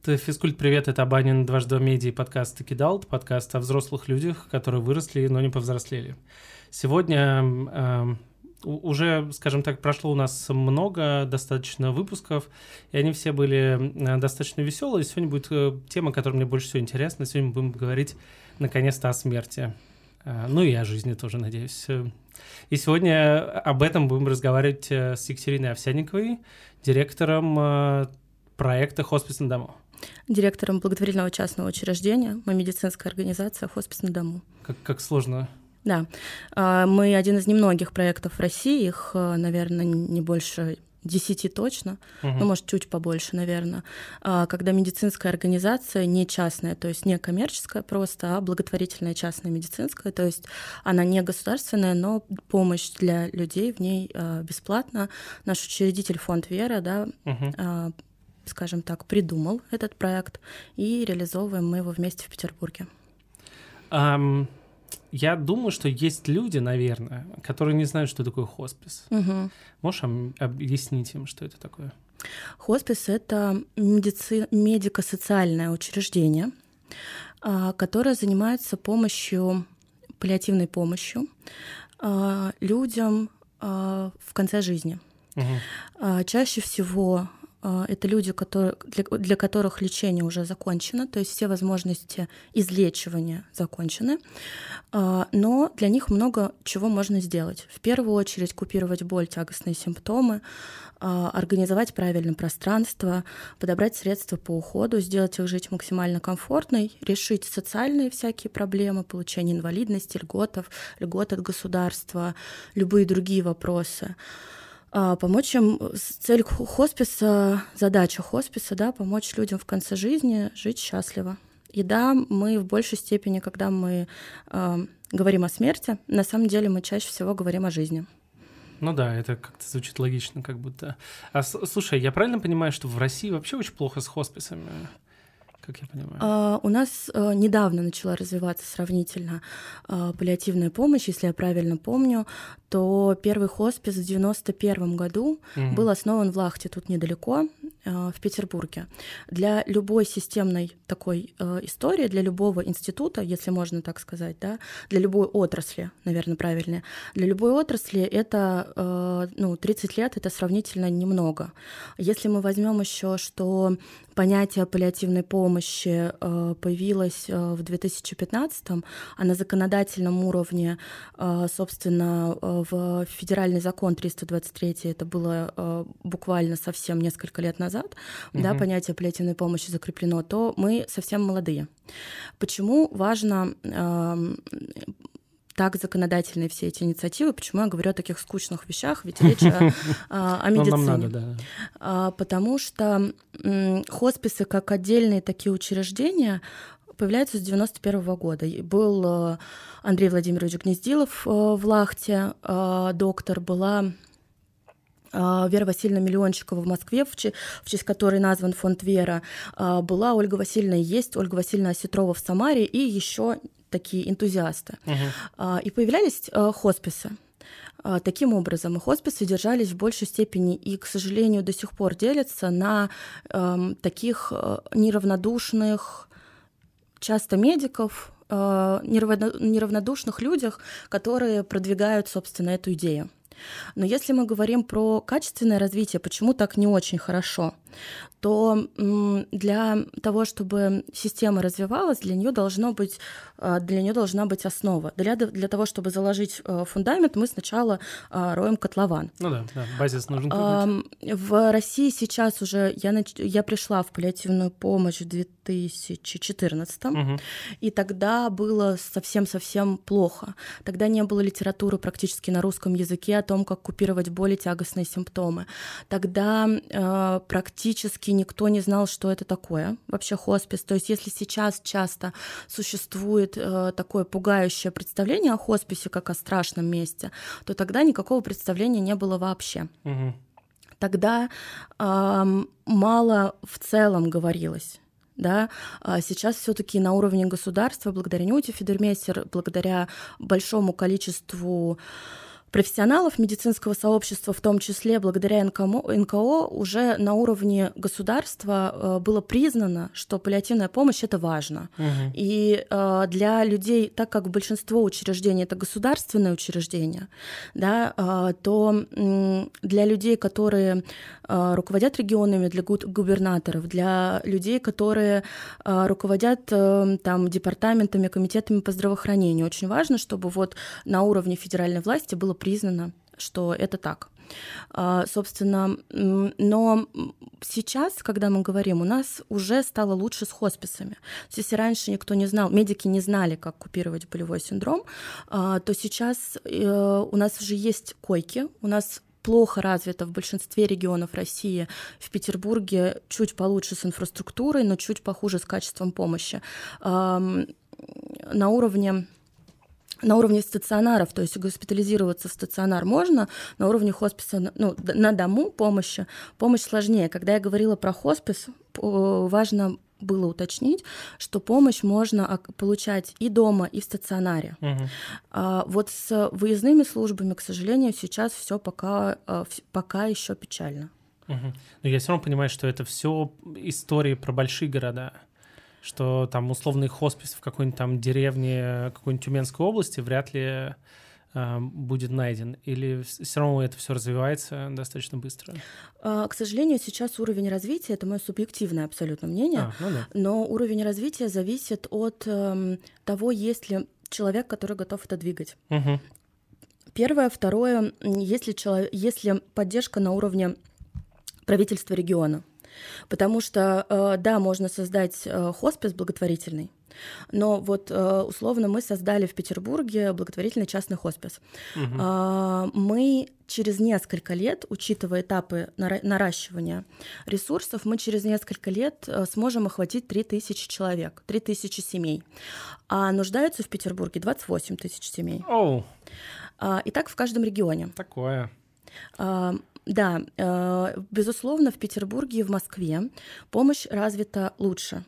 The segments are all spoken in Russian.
Это физкульт привет, это Абанин дважды два медиа подкаст «Таки подкаст о взрослых людях, которые выросли, но не повзрослели. Сегодня э, уже, скажем так, прошло у нас много достаточно выпусков, и они все были э, достаточно веселые. Сегодня будет э, тема, которая мне больше всего интересна. Сегодня мы будем говорить наконец-то о смерти. Э, ну и о жизни тоже, надеюсь. И сегодня об этом будем разговаривать с Екатериной Овсянниковой, директором проекта «Хоспис на дому» директором благотворительного частного учреждения. Мы медицинская организация «Хоспис на дому». Как, как сложно да, а, мы один из немногих проектов в России, их, э, наверное, не больше десяти точно, угу. ну, может, чуть побольше, наверное, а, когда медицинская организация не частная, то есть не коммерческая просто, а благотворительная частная медицинская, то есть она не государственная, но помощь для людей в ней э, бесплатно. Наш учредитель фонд Вера, да, угу скажем так, придумал этот проект, и реализовываем мы его вместе в Петербурге. Um, я думаю, что есть люди, наверное, которые не знают, что такое хоспис. Угу. Можешь объяснить им, что это такое? Хоспис — это медици... медико-социальное учреждение, а, которое занимается помощью, паллиативной помощью а, людям а, в конце жизни. Угу. Чаще всего это люди, которые, для, для которых лечение уже закончено, то есть все возможности излечивания закончены, а, но для них много чего можно сделать. В первую очередь купировать боль, тягостные симптомы, а, организовать правильное пространство, подобрать средства по уходу, сделать их жить максимально комфортной, решить социальные всякие проблемы, получение инвалидности, льготов, льгот от государства, любые другие вопросы. А, помочь им, цель хосписа, задача хосписа, да, помочь людям в конце жизни жить счастливо. И да, мы в большей степени, когда мы э, говорим о смерти, на самом деле мы чаще всего говорим о жизни. Ну да, это как-то звучит логично, как будто. А слушай, я правильно понимаю, что в России вообще очень плохо с хосписами? Как я понимаю? Uh, у нас uh, недавно начала развиваться сравнительно uh, паллиативная помощь, если я правильно помню, то первый хоспис в 91 году mm-hmm. был основан в Лахте, тут недалеко, в Петербурге. Для любой системной такой истории, для любого института, если можно так сказать, да, для любой отрасли, наверное, правильно, для любой отрасли это ну, 30 лет это сравнительно немного. Если мы возьмем еще, что понятие паллиативной помощи э, появилось э, в 2015-м, а на законодательном уровне, э, собственно, в федеральный закон 323 это было буквально совсем несколько лет назад, угу. да, понятие паллиативной помощи закреплено, то мы совсем молодые. Почему важно эм, так законодательные все эти инициативы. Почему я говорю о таких скучных вещах? Ведь речь о, о медицине. Надо, да. А, потому что хосписы как отдельные такие учреждения появляются с 91 -го года. Был э, Андрей Владимирович Гнездилов э, в Лахте, э, доктор, была Вера Васильевна Миллиончикова в Москве, в, честь, в честь которой назван фонд Вера, была Ольга Васильевна есть, Ольга Васильевна Осетрова в Самаре и еще такие энтузиасты. Uh-huh. И появлялись э, хосписы. А, таким образом, и хосписы держались в большей степени и, к сожалению, до сих пор делятся на э, таких э, неравнодушных, часто медиков, э, неравнодушных людях, которые продвигают, собственно, эту идею. Но если мы говорим про качественное развитие, почему так не очень хорошо, то для того, чтобы система развивалась, для нее должно быть, а, для нее должна быть основа. Для, для того, чтобы заложить э, фундамент, мы сначала а, роем котлован. Ну да, да базис нужен. В России сейчас уже я, нач... я пришла в паллиативную помощь в 2014 угу. и тогда было совсем-совсем плохо. Тогда не было литературы практически на русском языке о том, как купировать боли, тягостные симптомы. Тогда э, практически практически никто не знал, что это такое, вообще хоспис. То есть если сейчас часто существует э, такое пугающее представление о хосписе как о страшном месте, то тогда никакого представления не было вообще. Угу. Тогда э, мало в целом говорилось да, а сейчас все-таки на уровне государства, благодаря Нюте Федермейстер, благодаря большому количеству профессионалов медицинского сообщества, в том числе благодаря НКО, НКО уже на уровне государства э, было признано, что паллиативная помощь это важно. Угу. И э, для людей, так как большинство учреждений это государственные учреждения, да, э, то для людей, которые руководят регионами, для губернаторов, для людей, которые руководят там департаментами, комитетами по здравоохранению, очень важно, чтобы вот на уровне федеральной власти было признано, что это так. А, собственно, но сейчас, когда мы говорим, у нас уже стало лучше с хосписами. Если раньше никто не знал, медики не знали, как купировать болевой синдром, а, то сейчас э, у нас уже есть койки, у нас плохо развито в большинстве регионов России. В Петербурге чуть получше с инфраструктурой, но чуть похуже с качеством помощи. На уровне на уровне стационаров, то есть госпитализироваться в стационар можно, на уровне хосписа, ну, на дому помощи, помощь сложнее. Когда я говорила про хоспис, важно было уточнить, что помощь можно получать и дома, и в стационаре. Угу. А вот с выездными службами, к сожалению, сейчас все пока, а, пока еще печально. Угу. Но я все равно понимаю, что это все истории про большие города что там условный хоспис в какой-нибудь там деревне какой-нибудь Тюменской области вряд ли э, будет найден? Или все равно это все развивается достаточно быстро? А, к сожалению, сейчас уровень развития, это мое субъективное абсолютно мнение, а, ну да. но уровень развития зависит от э, того, есть ли человек, который готов это двигать. Угу. Первое. Второе, если, человек, если поддержка на уровне правительства региона. Потому что, э, да, можно создать э, хоспис благотворительный, но вот э, условно мы создали в Петербурге благотворительный частный хоспис. Угу. Мы через несколько лет, учитывая этапы наращивания ресурсов, мы через несколько лет сможем охватить 3000 человек, 3000 семей. А нуждаются в Петербурге 28 тысяч семей. Oh. И так в каждом регионе. Такое. Да, э, безусловно, в Петербурге и в Москве помощь развита лучше,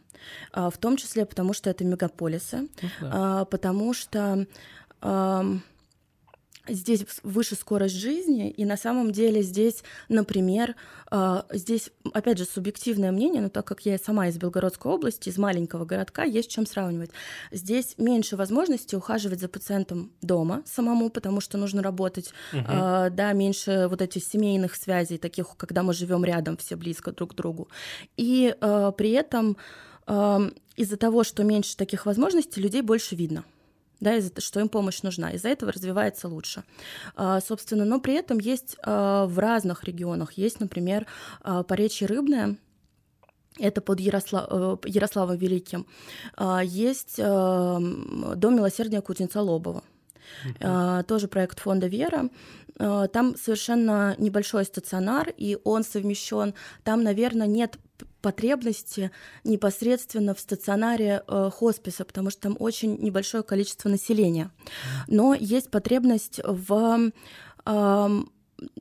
э, в том числе потому, что это мегаполисы, ну да. Э, потому что эм, здесь выше скорость жизни, и на самом деле здесь, например, а, здесь, опять же, субъективное мнение, но так как я сама из Белгородской области, из маленького городка, есть чем сравнивать. Здесь меньше возможности ухаживать за пациентом дома самому, потому что нужно работать, угу. да, меньше вот этих семейных связей, таких, когда мы живем рядом, все близко друг к другу. И а, при этом из-за того, что меньше таких возможностей, людей больше видно да, из-за что им помощь нужна. Из-за этого развивается лучше. А, собственно, но при этом есть а, в разных регионах. Есть, например, а, Поречье Рыбное, это под Ярослав... Э, Ярославом Великим. Есть Дом милосердия Кузнеца Лобова. Uh-huh. Тоже проект фонда Вера. Там совершенно небольшой стационар, и он совмещен. Там, наверное, нет потребности непосредственно в стационаре э, хосписа, потому что там очень небольшое количество населения. Но есть потребность в, э,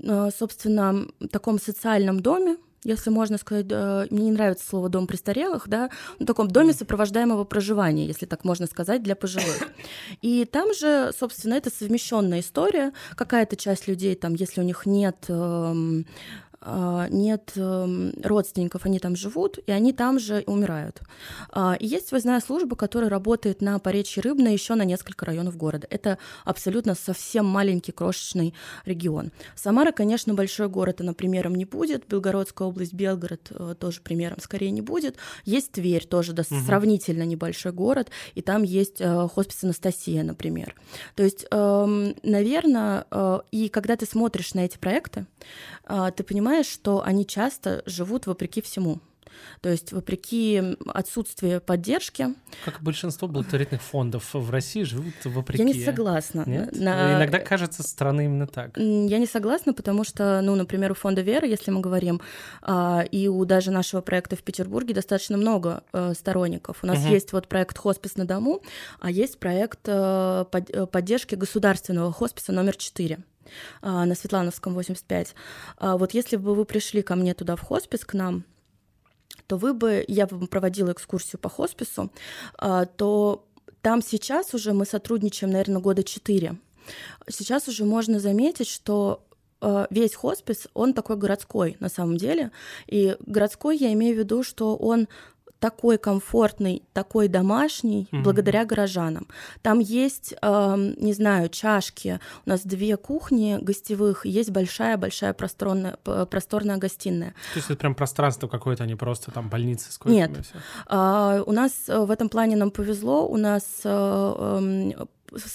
э, собственно, таком социальном доме, если можно сказать, мне не нравится слово дом престарелых, да, в таком доме сопровождаемого проживания, если так можно сказать, для пожилых. И там же, собственно, это совмещенная история. Какая-то часть людей, там, если у них нет эм, нет эм, родственников, они там живут, и они там же умирают. А, и есть выездная служба, которая работает на Поречье Рыбное еще на несколько районов города. Это абсолютно совсем маленький крошечный регион. Самара, конечно, большой город, она примером не будет. Белгородская область, Белгород э, тоже примером скорее не будет. Есть Тверь, тоже да, угу. сравнительно небольшой город, и там есть э, хоспис Анастасия, например. То есть, эм, наверное, э, и когда ты смотришь на эти проекты, ты понимаешь, понимаешь, что они часто живут вопреки всему. То есть, вопреки отсутствию поддержки. Как большинство благотворительных фондов в России живут вопреки. Я не согласна. Нет? На... Иногда кажется, со стороны именно так. Я не согласна, потому что, ну, например, у фонда Вера, если мы говорим, а, и у даже нашего проекта в Петербурге достаточно много э, сторонников. У нас угу. есть вот проект «Хоспис на дому», а есть проект э, э, поддержки государственного хосписа номер 4. А, на Светлановском 85. А, вот если бы вы пришли ко мне туда в хоспис, к нам, то вы бы, я бы проводила экскурсию по хоспису, а, то там сейчас уже мы сотрудничаем, наверное, года четыре. сейчас уже можно заметить, что весь хоспис, он такой городской на самом деле. И городской я имею в виду, что он такой комфортный, такой домашний, mm-hmm. благодаря горожанам. Там есть, э, не знаю, чашки. У нас две кухни гостевых, есть большая-большая просторная, просторная гостиная. То есть это прям пространство какое-то, а не просто там больницы с Нет. Э, у нас э, в этом плане нам повезло. У нас э, э,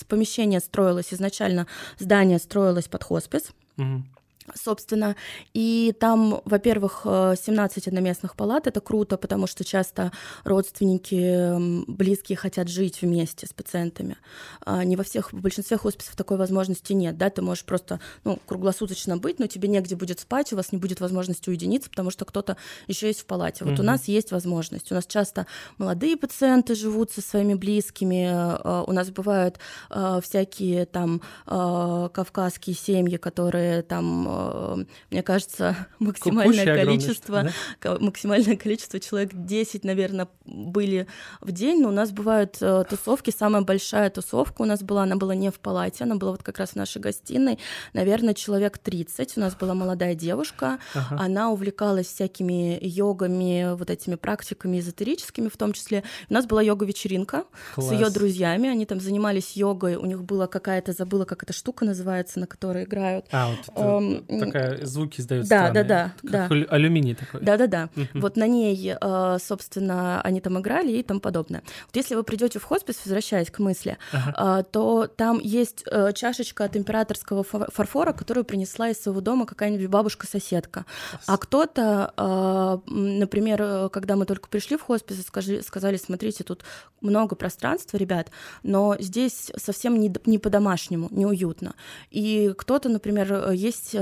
помещение строилось изначально, здание строилось под хоспис. Mm-hmm собственно. И там, во-первых, 17 э, одноместных палат, это круто, потому что часто родственники близкие хотят жить вместе с пациентами. А не во всех, в большинстве хосписов такой возможности нет, да, ты можешь просто, ну, круглосуточно быть, но тебе негде будет спать, у вас не будет возможности уединиться, потому что кто-то еще есть в палате. Вот mm-hmm. у нас есть возможность. У нас часто молодые пациенты живут со своими близкими, э, у нас бывают э, всякие там кавказские семьи, которые там Э, мне кажется, максимальное количество, да? максимальное количество человек 10, наверное, были в день, но у нас бывают э, тусовки, самая большая тусовка у нас была, она была не в палате, она была вот как раз в нашей гостиной, наверное, человек 30, у нас была молодая девушка, ага. она увлекалась всякими йогами, вот этими практиками эзотерическими в том числе. У нас была йога-вечеринка с ее друзьями, они там занимались йогой, у них была какая-то, забыла, как эта штука называется, на которой играют. А, вот это, эм, такая звуки издают да, странные. Да, да, да. алюминий такой. Да, да, да. Вот на ней, э, собственно, они там играли и тому подобное. Вот если вы придете в хоспис, возвращаясь к мысли, ага. Э, то там есть э, чашечка от императорского фарфора, которую принесла из своего дома какая-нибудь бабушка-соседка. А кто-то, например, когда мы только пришли в хоспис, сказали, смотрите, тут много пространства, ребят, но здесь совсем не, не по-домашнему, неуютно. И кто-то, например, есть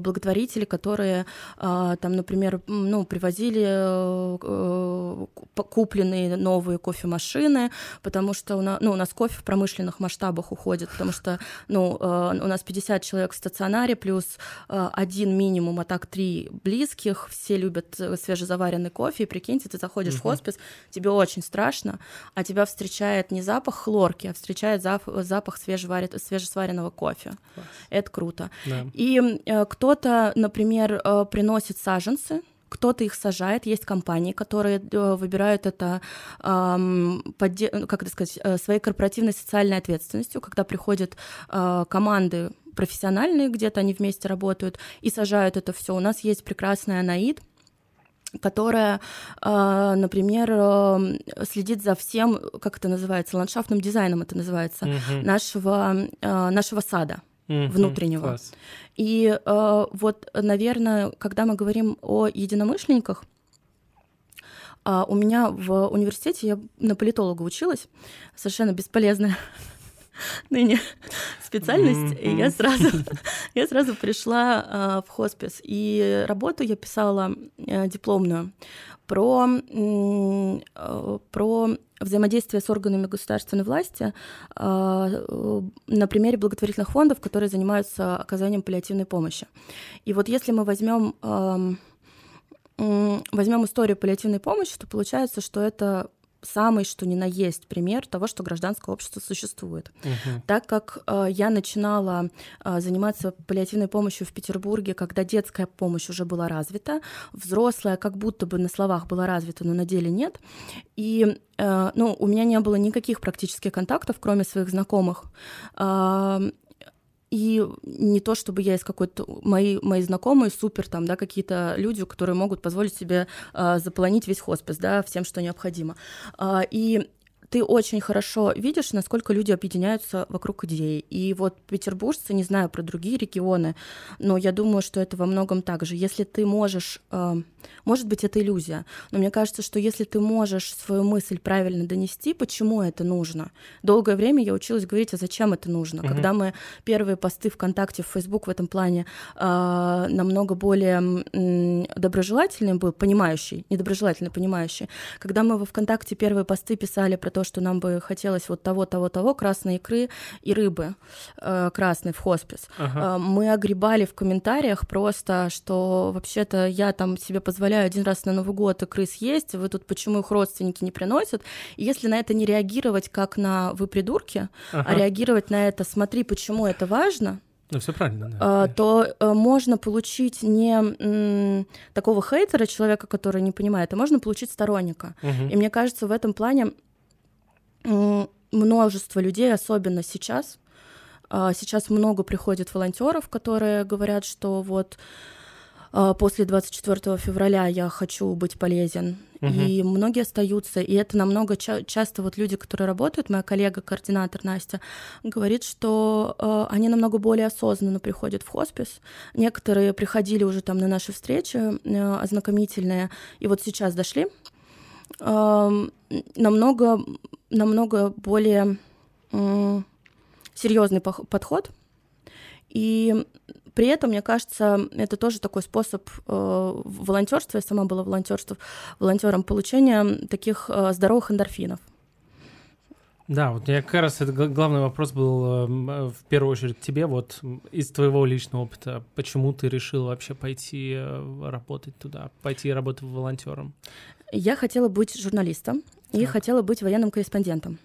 благотворители, которые э, там, например, ну, привозили э, купленные новые кофемашины, потому что у нас, ну, у нас кофе в промышленных масштабах уходит, потому что ну, у нас 50 человек в стационаре, плюс один минимум, а так три близких, все любят свежезаваренный кофе, и прикиньте, ты заходишь угу. в хоспис, тебе очень страшно, а тебя встречает не запах хлорки, а встречает запах свежесваренного кофе. Класс. Это круто. Да. И Э, кто-то, например, э, приносит саженцы, кто-то их сажает, есть компании, которые э, выбирают это, как это сказать, своей корпоративной социальной ответственностью, когда приходят команды профессиональные, где-то они вместе работают и сажают это все. У нас есть прекрасная Анаид, которая, например, следит за всем, как это называется, ландшафтным дизайном это называется, угу. нашего, нашего сада mm-hmm, внутреннего. Класс. И э, вот, наверное, когда мы говорим о единомышленниках, э, у меня в университете я на политолога училась, совершенно бесполезная ныне специальность, mm-hmm. и я сразу, я сразу пришла э, в хоспис. И работу я писала э, дипломную про, э, про взаимодействие с органами государственной власти э, на примере благотворительных фондов, которые занимаются оказанием паллиативной помощи. И вот если мы возьмем возьмем историю паллиативной помощи, то получается, что это самый что ни на есть пример того, что гражданское общество существует. Угу. Так как э, я начинала э, заниматься паллиативной помощью в Петербурге, когда детская помощь уже была развита, взрослая как будто бы на словах была развита, но на деле нет. И э, ну, у меня не было никаких практических контактов, кроме своих знакомых. Э, и не то, чтобы я из какой-то... Мои, мои знакомые супер там, да, какие-то люди, которые могут позволить себе э, заполонить весь хоспис, да, всем, что необходимо. Э, и ты очень хорошо видишь, насколько люди объединяются вокруг идеи. И вот петербуржцы, не знаю про другие регионы, но я думаю, что это во многом так же. Если ты можешь, э, может быть, это иллюзия, но мне кажется, что если ты можешь свою мысль правильно донести, почему это нужно? Долгое время я училась говорить, а зачем это нужно? Mm-hmm. Когда мы первые посты ВКонтакте, в Facebook в этом плане э, намного более э, доброжелательный был, понимающий, недоброжелательный, понимающий. Когда мы во ВКонтакте первые посты писали про то, что нам бы хотелось вот того, того, того, красной икры и рыбы э, красной в хоспис. Ага. Э, мы огребали в комментариях просто, что вообще-то я там себе позволяю позволяю один раз на Новый год крыс есть, вы тут почему их родственники не приносят? И если на это не реагировать как на «вы придурки», а ага. а реагировать на это «смотри, почему это важно», ну, все правильно, да. А, то а, можно получить не такого хейтера, человека, который не понимает, а можно получить сторонника. Угу. И мне кажется, в этом плане множество людей, особенно сейчас, а, сейчас много приходит волонтеров, которые говорят, что вот после 24 февраля я хочу быть полезен. Угу. И многие остаются. И это намного ча- часто вот люди, которые работают, моя коллега, координатор Настя, говорит, что э, они намного более осознанно приходят в хоспис. Некоторые приходили уже там на наши встречи э, ознакомительные, и вот сейчас дошли. Э, намного, намного более э, серьезный подход. И при этом, мне кажется, это тоже такой способ э, волонтерства. Я сама была волонтерством, волонтером получения таких э, здоровых эндорфинов. Да, вот я как раз это главный вопрос был э, в первую очередь тебе, вот из твоего личного опыта, почему ты решил вообще пойти работать туда, пойти работать волонтером? Я хотела быть журналистом и так. хотела быть военным корреспондентом.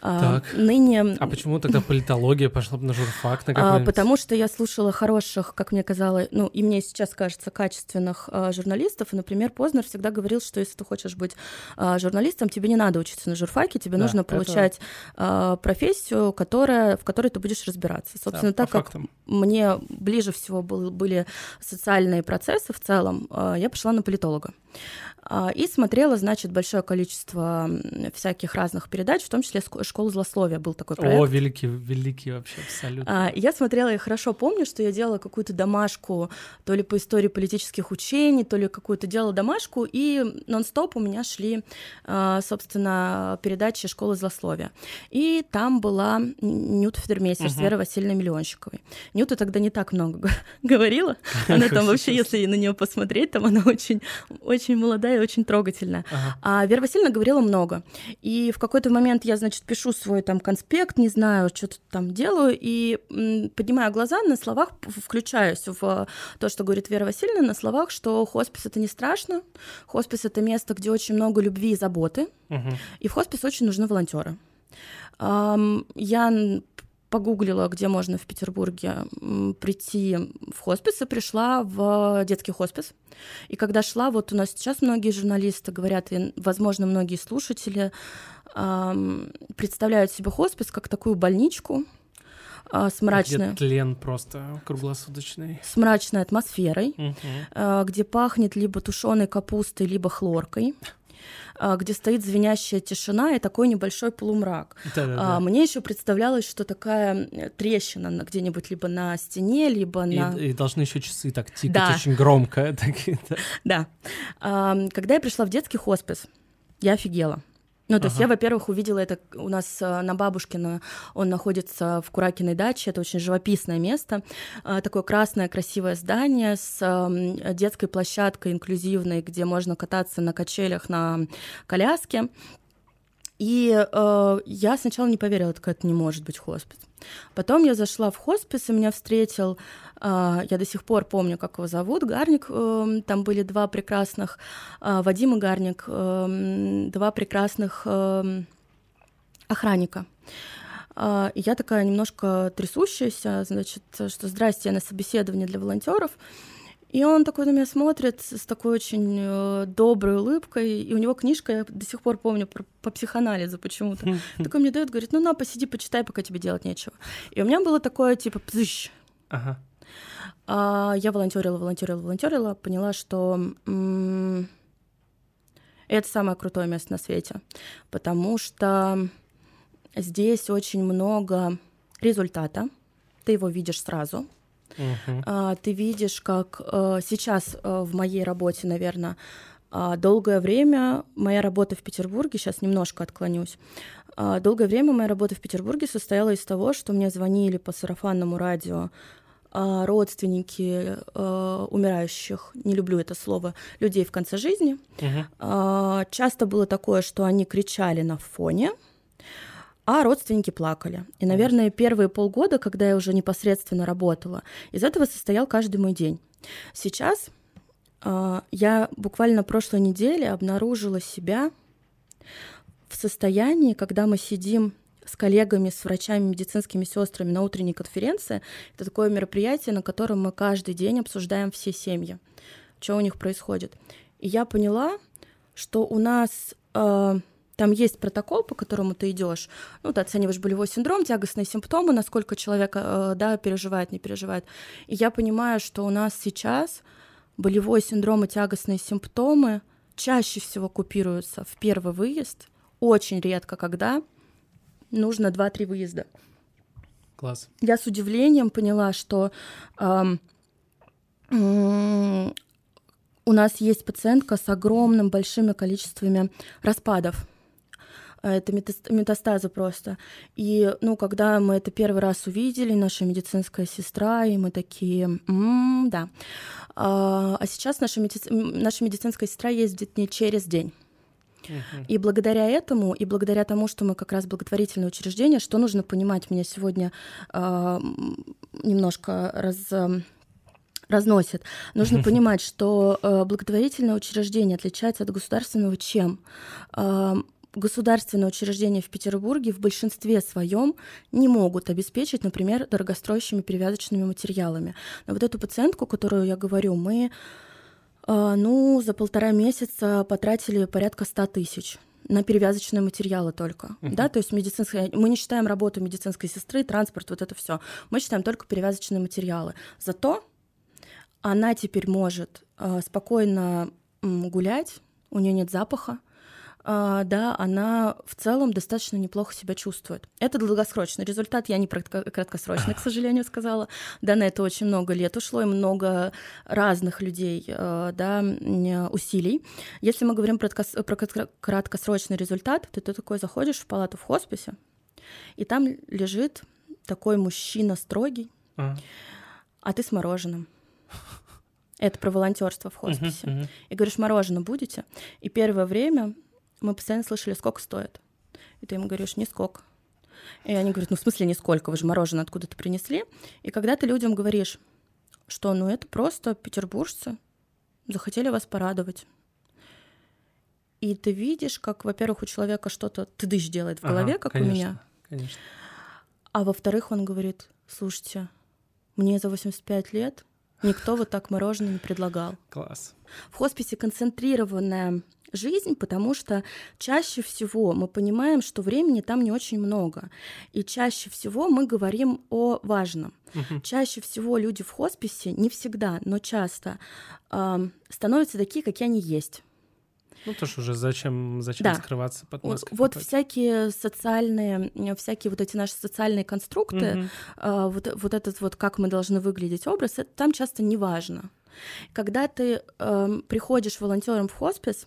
А, так. Ныне... А почему тогда политология пошла на журфак? На а, потому что я слушала хороших, как мне казалось, ну и мне сейчас кажется, качественных а, журналистов. И, например, Познер всегда говорил, что если ты хочешь быть а, журналистом, тебе не надо учиться на журфаке, тебе да, нужно получать это... а, профессию, которая, в которой ты будешь разбираться. Собственно, да, так как фактам. мне ближе всего был, были социальные процессы в целом, а, я пошла на политолога. А, и смотрела, значит, большое количество всяких разных передач, в том числе «Школа злословия» был такой проект. О, великий, великий вообще, абсолютно. А, я смотрела и хорошо помню, что я делала какую-то домашку то ли по истории политических учений, то ли какую-то делала домашку, и нон-стоп у меня шли, а, собственно, передачи «Школы злословия». И там была Нюта Федермейстер угу. с Верой Васильевной Миллионщиковой. Нюта тогда не так много говорила, она там вообще, если на нее посмотреть, там она очень, очень молодая и очень трогательно. Ага. А Вера Васильевна говорила много. И в какой-то момент я, значит, пишу свой там конспект, не знаю, что-то там делаю, и поднимаю глаза, на словах включаюсь в то, что говорит Вера Васильевна, на словах, что хоспис — это не страшно, хоспис — это место, где очень много любви и заботы, угу. и в хоспис очень нужны волонтеры. Я погуглила, где можно в Петербурге прийти в хоспис, и пришла в детский хоспис. И когда шла, вот у нас сейчас многие журналисты говорят, и, возможно, многие слушатели эм, представляют себе хоспис как такую больничку, э, с мрачной... Где тлен просто круглосуточный. С мрачной атмосферой, угу. э, где пахнет либо тушеной капустой, либо хлоркой. А, где стоит звенящая тишина и такой небольшой полумрак. Да-да-да. А, мне еще представлялось, что такая э, трещина где-нибудь либо на стене, либо на... И, и должны еще часы так тикать да. очень громко. Да. Когда я пришла в детский хоспис, я офигела. Ну, то ага. есть я, во-первых, увидела это у нас э, на Бабушкина, он находится в Куракиной даче, это очень живописное место, э, такое красное красивое здание с эм, детской площадкой инклюзивной, где можно кататься на качелях на коляске. И э, я сначала не поверила, что это не может быть хоспис. Потом я зашла в хоспис, и меня встретил, э, я до сих пор помню, как его зовут, Гарник. Э, там были два прекрасных, э, Вадим и Гарник, э, два прекрасных э, охранника. Э, и я такая немножко трясущаяся, значит, что здрасте, я на собеседование для волонтеров. И он такой на меня смотрит с такой очень э, доброй улыбкой, и у него книжка, я до сих пор помню, про, по психоанализу почему-то. Такой мне дает, говорит, ну на, посиди, почитай, пока тебе делать нечего. И у меня было такое, типа, пзыщ. Ага. А, я волонтерила, волонтерила, волонтерила, поняла, что м- это самое крутое место на свете, потому что здесь очень много результата, ты его видишь сразу, Uh-huh. Ты видишь, как э, сейчас э, в моей работе, наверное, а, долгое время моя работа в Петербурге, сейчас немножко отклонюсь, а, долгое время моя работа в Петербурге состояла из того, что мне звонили по сарафанному радио а, родственники умирающих, не люблю это слово, людей в конце жизни. Uh-huh. Часто было такое, что они кричали на фоне, а родственники плакали. И, наверное, первые полгода, когда я уже непосредственно работала, из этого состоял каждый мой день. Сейчас А, я буквально прошлой неделе обнаружила себя в состоянии, когда мы сидим с коллегами, с врачами, медицинскими сестрами на утренней конференции. Это такое мероприятие, на котором мы каждый день обсуждаем все семьи, что у них происходит. И я поняла, что у нас э, там есть протокол, по которому ты идешь. Ну, ты оцениваешь болевой синдром, тягостные симптомы, насколько человек э, да, переживает, не переживает. И я понимаю, что у нас сейчас болевой синдром и тягостные симптомы чаще всего купируются в первый выезд, очень редко когда нужно 2-3 выезда. Класс. Я с удивлением поняла, что эм, у нас есть пациентка с огромным большими количествами распадов. Это метастазы просто. И, ну, когда мы это первый раз увидели, наша медицинская сестра, и мы такие, м-м, да. А, а сейчас наша, меди... наша медицинская сестра ездит не через день. И благодаря этому, и благодаря тому, что мы как раз благотворительное учреждение, что нужно понимать, меня сегодня э, немножко раз, э, разносит. Нужно понимать, что э, благотворительное учреждение отличается от государственного чем? Э, государственные учреждения в Петербурге в большинстве своем не могут обеспечить, например, дорогостоящими перевязочными материалами. Но вот эту пациентку, которую я говорю, мы а, ну, за полтора месяца потратили порядка 100 тысяч на перевязочные материалы только, uh-huh. да, то есть медицинская, мы не считаем работу медицинской сестры, транспорт, вот это все, мы считаем только перевязочные материалы. Зато она теперь может э, спокойно гулять, у нее нет запаха, да, она в целом достаточно неплохо себя чувствует. Это долгосрочный результат, я не краткосрочный, к сожалению, сказала. Да, на это очень много лет ушло и много разных людей, э, да, усилий. Если мы говорим про краткосрочный результат, то ты такой заходишь в палату в хосписе, и там лежит такой мужчина строгий, а, а ты с мороженым. Это про волонтерство в хосписе. Uh-huh, uh-huh. И говоришь, мороженое будете? И первое время мы постоянно слышали, сколько стоит. И ты ему говоришь, не сколько. И они говорят, ну в смысле нисколько, вы же мороженое откуда-то принесли. И когда ты людям говоришь, что ну это просто петербуржцы захотели вас порадовать. И ты видишь, как, во-первых, у человека что-то тыдыщ делает в голове, ага, как конечно, у меня. Конечно. А во-вторых, он говорит, слушайте, мне за 85 лет никто вот так мороженое не предлагал. Класс. В хосписе концентрированная жизнь, потому что чаще всего мы понимаем, что времени там не очень много. И чаще всего мы говорим о важном. Угу. Чаще всего люди в хосписе, не всегда, но часто, э, становятся такие, какие они есть. Ну тоже уже зачем, зачем да. скрываться под маской? Вот, вот всякие социальные, всякие вот эти наши социальные конструкты, угу. э, вот, вот этот вот как мы должны выглядеть образ, это там часто не важно. Когда ты э, приходишь волонтером в хоспис,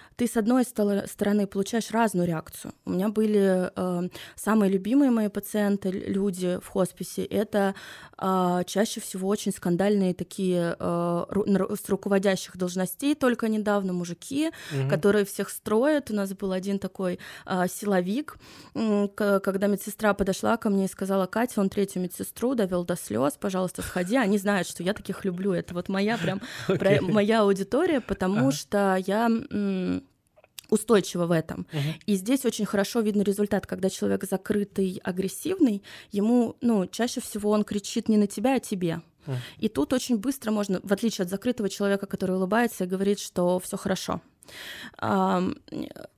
ты с одной стороны получаешь разную реакцию. У меня были э, самые любимые мои пациенты, люди в хосписе, это э, чаще всего очень скандальные такие э, ру- с руководящих должностей только недавно мужики, угу. которые всех строят. У нас был один такой э, силовик, э, когда медсестра подошла ко мне и сказала, Катя, он третью медсестру довел до слез, пожалуйста, сходи. Они знают, что я таких люблю. Это вот моя прям okay. моя аудитория, потому ага. что я устойчиво в этом. Угу. И здесь очень хорошо видно результат, когда человек закрытый, агрессивный, ему, ну, чаще всего он кричит не на тебя, а тебе. Угу. И тут очень быстро можно, в отличие от закрытого человека, который улыбается и говорит, что все хорошо.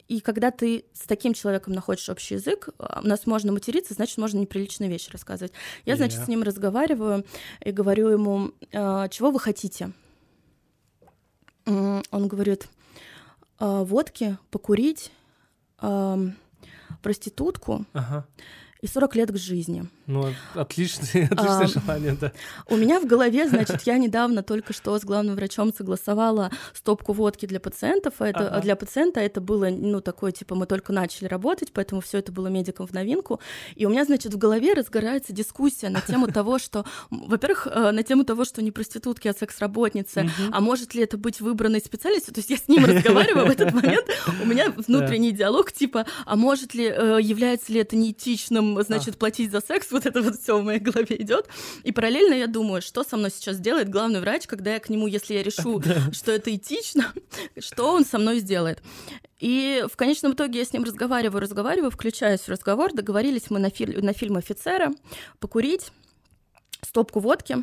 И когда ты с таким человеком находишь общий язык, а, у нас можно материться, значит, можно неприличные вещи рассказывать. Я, значит, yeah. с ним разговариваю и говорю ему, «А, чего вы хотите? Он говорит, водки, покурить, э, проститутку ага. и 40 лет к жизни. Ну, отличное, отличное а, желание, да. У меня в голове, значит, я недавно только что с главным врачом согласовала стопку водки для пациентов. А это, ага. Для пациента это было, ну, такое, типа, мы только начали работать, поэтому все это было медикам в новинку. И у меня, значит, в голове разгорается дискуссия на тему того, что, во-первых, э, на тему того, что не проститутки, а секс-работницы, а может ли это быть выбранной специальностью? То есть я с ним разговариваю в этот момент, у меня внутренний диалог, типа, а может ли, э, является ли это неэтичным, значит, платить за секс? Вот это вот все в моей голове идет. И параллельно я думаю, что со мной сейчас сделает главный врач, когда я к нему, если я решу, что это этично, что он со мной сделает. И в конечном итоге я с ним разговариваю, разговариваю, включаюсь в разговор. Договорились мы на, фи- на фильм «Офицера» покурить стопку водки.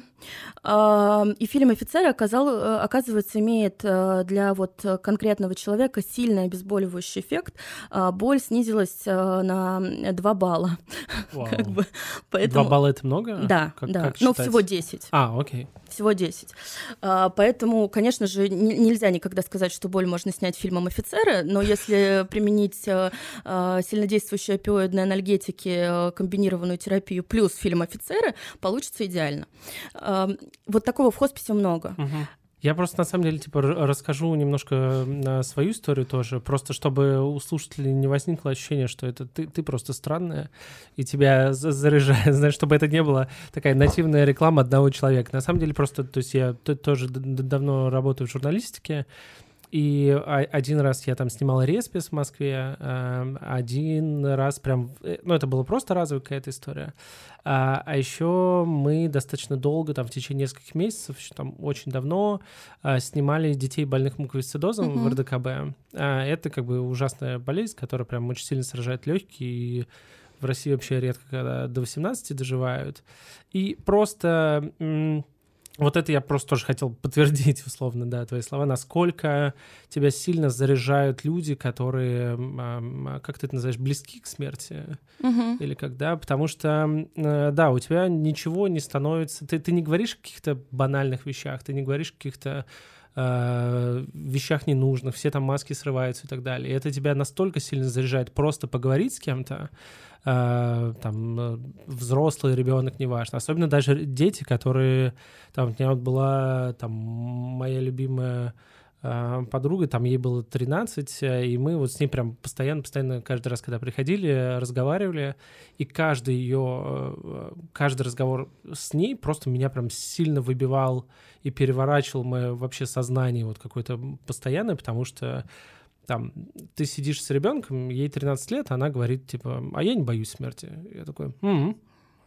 И фильм «Офицер» оказал, э, оказывается, имеет э, для вот конкретного человека сильный обезболивающий эффект. А, боль снизилась э, на 2 балла. как бы. Поэтому... 2 балла — это много? Да, как, да. Как Но всего 10. А, окей. Всего 10. А, поэтому, конечно же, нельзя никогда сказать, что боль можно снять фильмом «Офицеры», но если применить сильнодействующие опиоидные анальгетики, комбинированную терапию плюс фильм «Офицеры», получится идеально. Вот такого в хосписе много. Я просто на самом деле типа расскажу немножко свою историю тоже, просто чтобы у слушателей не возникло ощущение, что это ты, ты просто странная и тебя заряжает, знаешь, чтобы это не было такая нативная реклама одного человека. На самом деле просто, то есть я тоже давно работаю в журналистике, и один раз я там снимал респис в Москве, эм, один раз прям, э, ну это было просто разовая какая-то история. А, а еще мы достаточно долго, там в течение нескольких месяцев, еще там очень давно а, снимали детей больных муковисцидозом mm-hmm. в РДКБ. А, это как бы ужасная болезнь, которая прям очень сильно сражает легкие и в России вообще редко, когда до 18 доживают. И просто вот это я просто тоже хотел подтвердить, условно, да, твои слова, насколько тебя сильно заряжают люди, которые, как ты это называешь, близки к смерти, угу. или когда, потому что, э, да, у тебя ничего не становится, ты, ты не говоришь о каких-то банальных вещах, ты не говоришь о каких-то э, вещах ненужных, все там маски срываются и так далее. И это тебя настолько сильно заряжает просто поговорить с кем-то, э, там, э, взрослый ребенок, неважно. Особенно даже дети, которые, там, у меня вот была, там, моя любимая подруга, там ей было 13, э, и мы вот с ней прям постоянно, постоянно каждый раз, когда приходили, разговаривали, и каждый ее, каждый разговор с ней просто меня прям сильно выбивал и переворачивал мое вообще сознание вот какое-то постоянное, потому что там, ты сидишь с ребенком, ей 13 лет, она говорит, типа, а я не боюсь смерти. Я такой, м-м,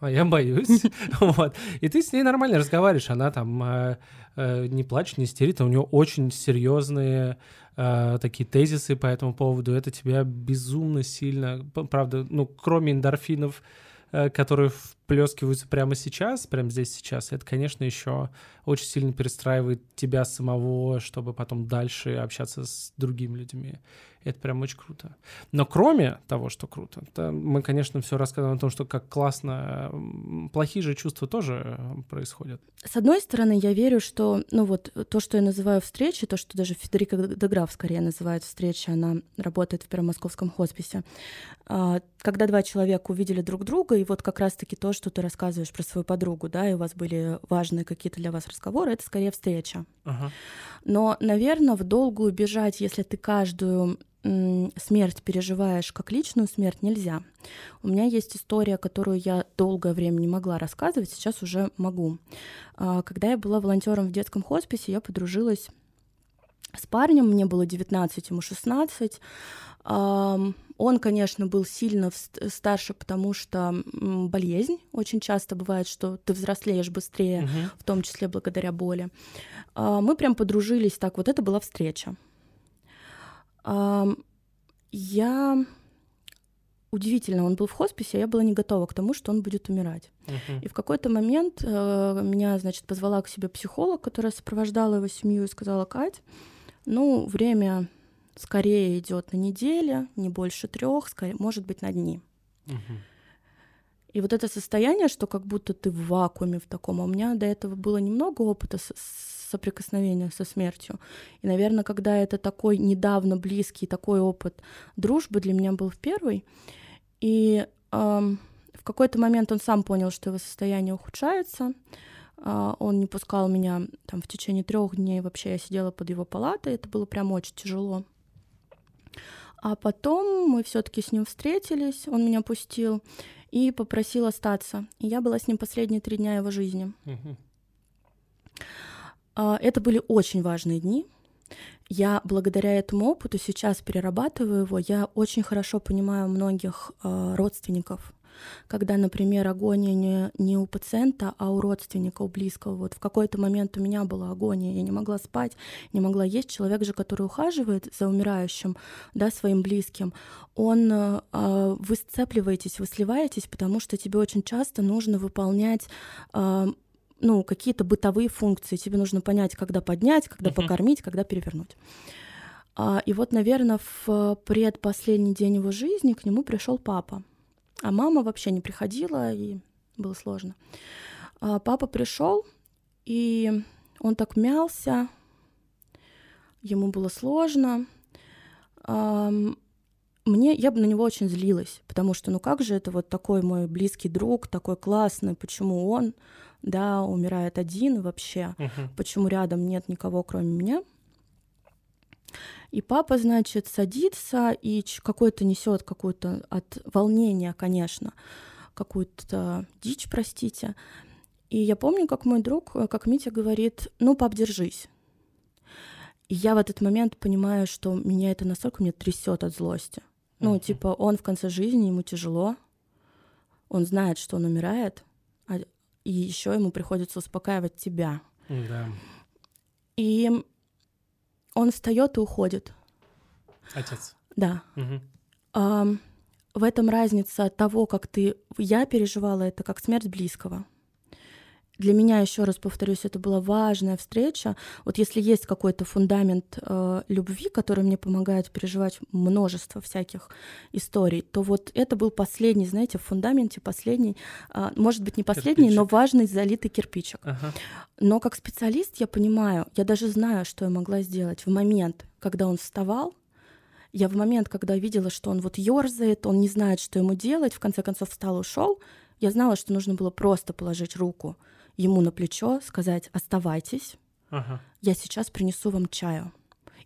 а я боюсь. вот. И ты с ней нормально разговариваешь, она там э, э, не плачет, не истерит, а у нее очень серьезные э, такие тезисы по этому поводу. Это тебя безумно сильно, правда, ну, кроме эндорфинов, Э, которые вплескиваются прямо сейчас, прямо здесь сейчас, это, конечно, еще очень сильно перестраивает тебя самого, чтобы потом дальше общаться с другими людьми. Это прям очень круто. Но кроме того, что круто, мы, конечно, все рассказываем о том, что как классно, плохие же чувства тоже происходят. С одной стороны, я верю, что, ну вот, то, что я называю встречей, то, что даже Федерика Деграф скорее называет встречей, она работает в Первом Московском хосписе, а, когда два человека увидели друг друга, и вот как раз-таки то, что ты рассказываешь про свою подругу, да, и у вас были важные какие-то для вас разговоры, это скорее встреча. Ага. Но, наверное, в долгую бежать, если ты каждую смерть переживаешь как личную смерть, нельзя. У меня есть история, которую я долгое время не могла рассказывать, сейчас уже могу. А, когда я была волонтером в детском хосписе, я подружилась с парнем, мне было 19, ему 16. Он, конечно, был сильно старше, потому что болезнь. Очень часто бывает, что ты взрослеешь быстрее, угу. в том числе благодаря боли. А, мы прям подружились так. Вот это была встреча. Я удивительно, он был в хосписе, а я была не готова к тому, что он будет умирать. Uh-huh. И в какой-то момент э, меня, значит, позвала к себе психолог, которая сопровождала его семью и сказала, Кать, ну, время скорее идет на неделе, не больше трех, скорее, может быть, на дни. Uh-huh. И вот это состояние, что как будто ты в вакууме в таком, а у меня до этого было немного опыта с, соприкосновения со смертью. И, наверное, когда это такой недавно близкий такой опыт дружбы для меня был в первый. И эм, в какой-то момент он сам понял, что его состояние ухудшается. Э, он не пускал меня там в течение трех дней. Вообще я сидела под его палатой. Это было прям очень тяжело. А потом мы все-таки с ним встретились, он меня пустил и попросил остаться. И я была с ним последние три дня его жизни. Uh-huh. Это были очень важные дни. Я благодаря этому опыту сейчас перерабатываю его. Я очень хорошо понимаю многих э, родственников, когда, например, агония не, не у пациента, а у родственника, у близкого. Вот в какой-то момент у меня была агония, я не могла спать, не могла есть. Человек же, который ухаживает за умирающим, да, своим близким, он, э, а, вы сцепливаетесь, вы сливаетесь, потому что тебе очень часто нужно выполнять ну, какие-то бытовые функции. Тебе нужно понять, когда поднять, когда uh-huh. покормить, когда перевернуть. А, и вот, наверное, в предпоследний день его жизни к нему пришел папа. А мама вообще не приходила, и было сложно. А папа пришел, и он так мялся, ему было сложно. Мне, я бы на него очень злилась, потому что, ну как же это вот такой мой близкий друг, такой классный, почему он, да, умирает один вообще, uh-huh. почему рядом нет никого, кроме меня. И папа, значит, садится и какой-то несет какую-то от волнения, конечно, какую-то дичь, простите. И я помню, как мой друг, как Митя говорит, ну, пап, держись. И я в этот момент понимаю, что меня это настолько меня трясет от злости. Ну, типа, он в конце жизни, ему тяжело, он знает, что он умирает, а, и еще ему приходится успокаивать тебя. Да. И он встает и уходит. Отец. Да. Угу. А, в этом разница того, как ты... Я переживала это как смерть близкого. Для меня, еще раз повторюсь, это была важная встреча. Вот если есть какой-то фундамент э, любви, который мне помогает переживать множество всяких историй, то вот это был последний, знаете, в фундаменте последний, э, может быть, не последний, кирпичик. но важный залитый кирпичик. Ага. Но как специалист я понимаю, я даже знаю, что я могла сделать в момент, когда он вставал, я в момент, когда видела, что он вот ерзает, он не знает, что ему делать, в конце концов встал ушел, я знала, что нужно было просто положить руку ему на плечо, сказать «оставайтесь, ага. я сейчас принесу вам чаю».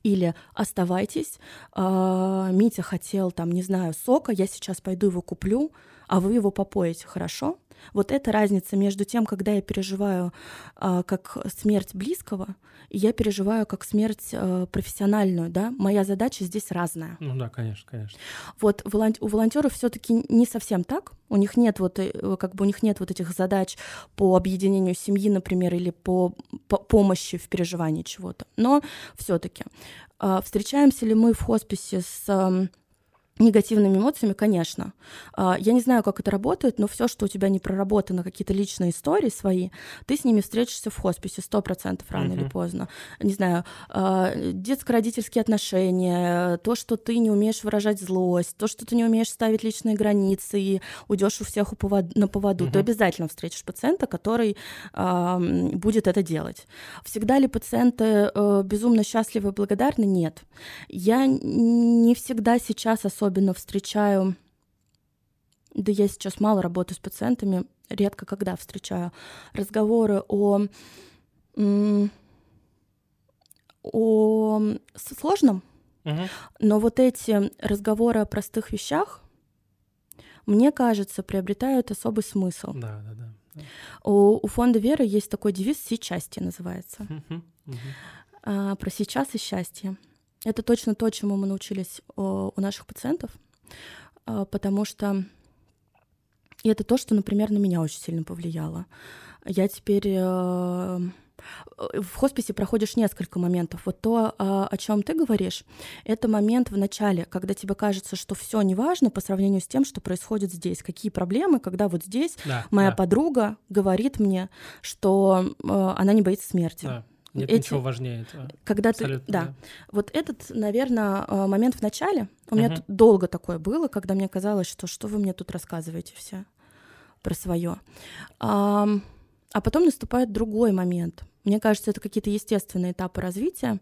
Или «оставайтесь, э, Митя хотел, там, не знаю, сока, я сейчас пойду его куплю, а вы его попоете, хорошо?» Вот эта разница между тем, когда я переживаю э, как смерть близкого, и я переживаю как смерть э, профессиональную, да, моя задача здесь разная. Ну да, конечно, конечно. Вот волон- у волонтеров все-таки не совсем так. У них нет вот э, как бы у них нет вот этих задач по объединению семьи, например, или по, по помощи в переживании чего-то. Но все-таки э, встречаемся ли мы в хосписе с негативными эмоциями, конечно. А, я не знаю, как это работает, но все, что у тебя не проработано, какие-то личные истории свои, ты с ними встретишься в хосписе сто процентов рано uh-huh. или поздно. Не знаю, а, детско-родительские отношения, то, что ты не умеешь выражать злость, то, что ты не умеешь ставить личные границы и уйдешь у всех на поводу, uh-huh. ты обязательно встретишь пациента, который будет это делать. Всегда ли пациенты э, безумно счастливы и благодарны? Нет. Я не всегда сейчас особо особенно встречаю, да я сейчас мало работаю с пациентами, редко когда встречаю разговоры о, о сложном, угу. но вот эти разговоры о простых вещах, мне кажется, приобретают особый смысл. Да, да, да. У, у фонда Веры есть такой девиз «Все части» называется. Угу, угу. А, про сейчас и счастье. Это точно то, чему мы научились у наших пациентов, а, потому что и это то, что, например, на меня очень сильно повлияло. Я теперь э, в хосписе проходишь несколько моментов. Вот то, а, о чем ты говоришь, это момент в начале, когда тебе кажется, что все неважно по сравнению с тем, что происходит здесь. Какие проблемы, когда вот здесь да, моя да. подруга говорит мне, что она не боится смерти. Да нет эти... ничего важнее этого. Когда Абсолютно, ты, да. да. Вот этот, наверное, а, момент в начале, у меня тут долго такое было, когда мне казалось, что что вы мне тут рассказываете все про свое. А, а потом наступает другой момент. Мне кажется, это какие-то естественные этапы развития,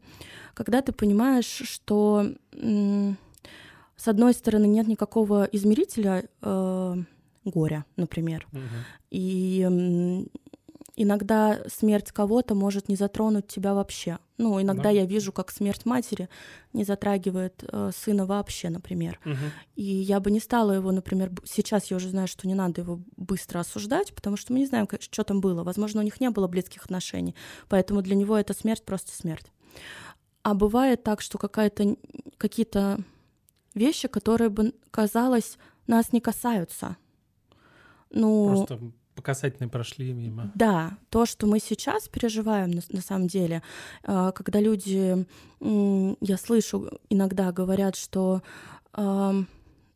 когда ты понимаешь, что с одной стороны нет никакого измерителя э, горя, например, угу. и иногда смерть кого-то может не затронуть тебя вообще. Ну, иногда да. я вижу, как смерть матери не затрагивает э, сына вообще, например. Угу. И я бы не стала его, например, сейчас я уже знаю, что не надо его быстро осуждать, потому что мы не знаем, как, что там было. Возможно, у них не было близких отношений, поэтому для него эта смерть просто смерть. А бывает так, что какая-то какие-то вещи, которые бы казалось нас не касаются, Ну, Просто по прошли мимо. Да, то, что мы сейчас переживаем на, на самом деле, э, когда люди, я слышу, иногда говорят, что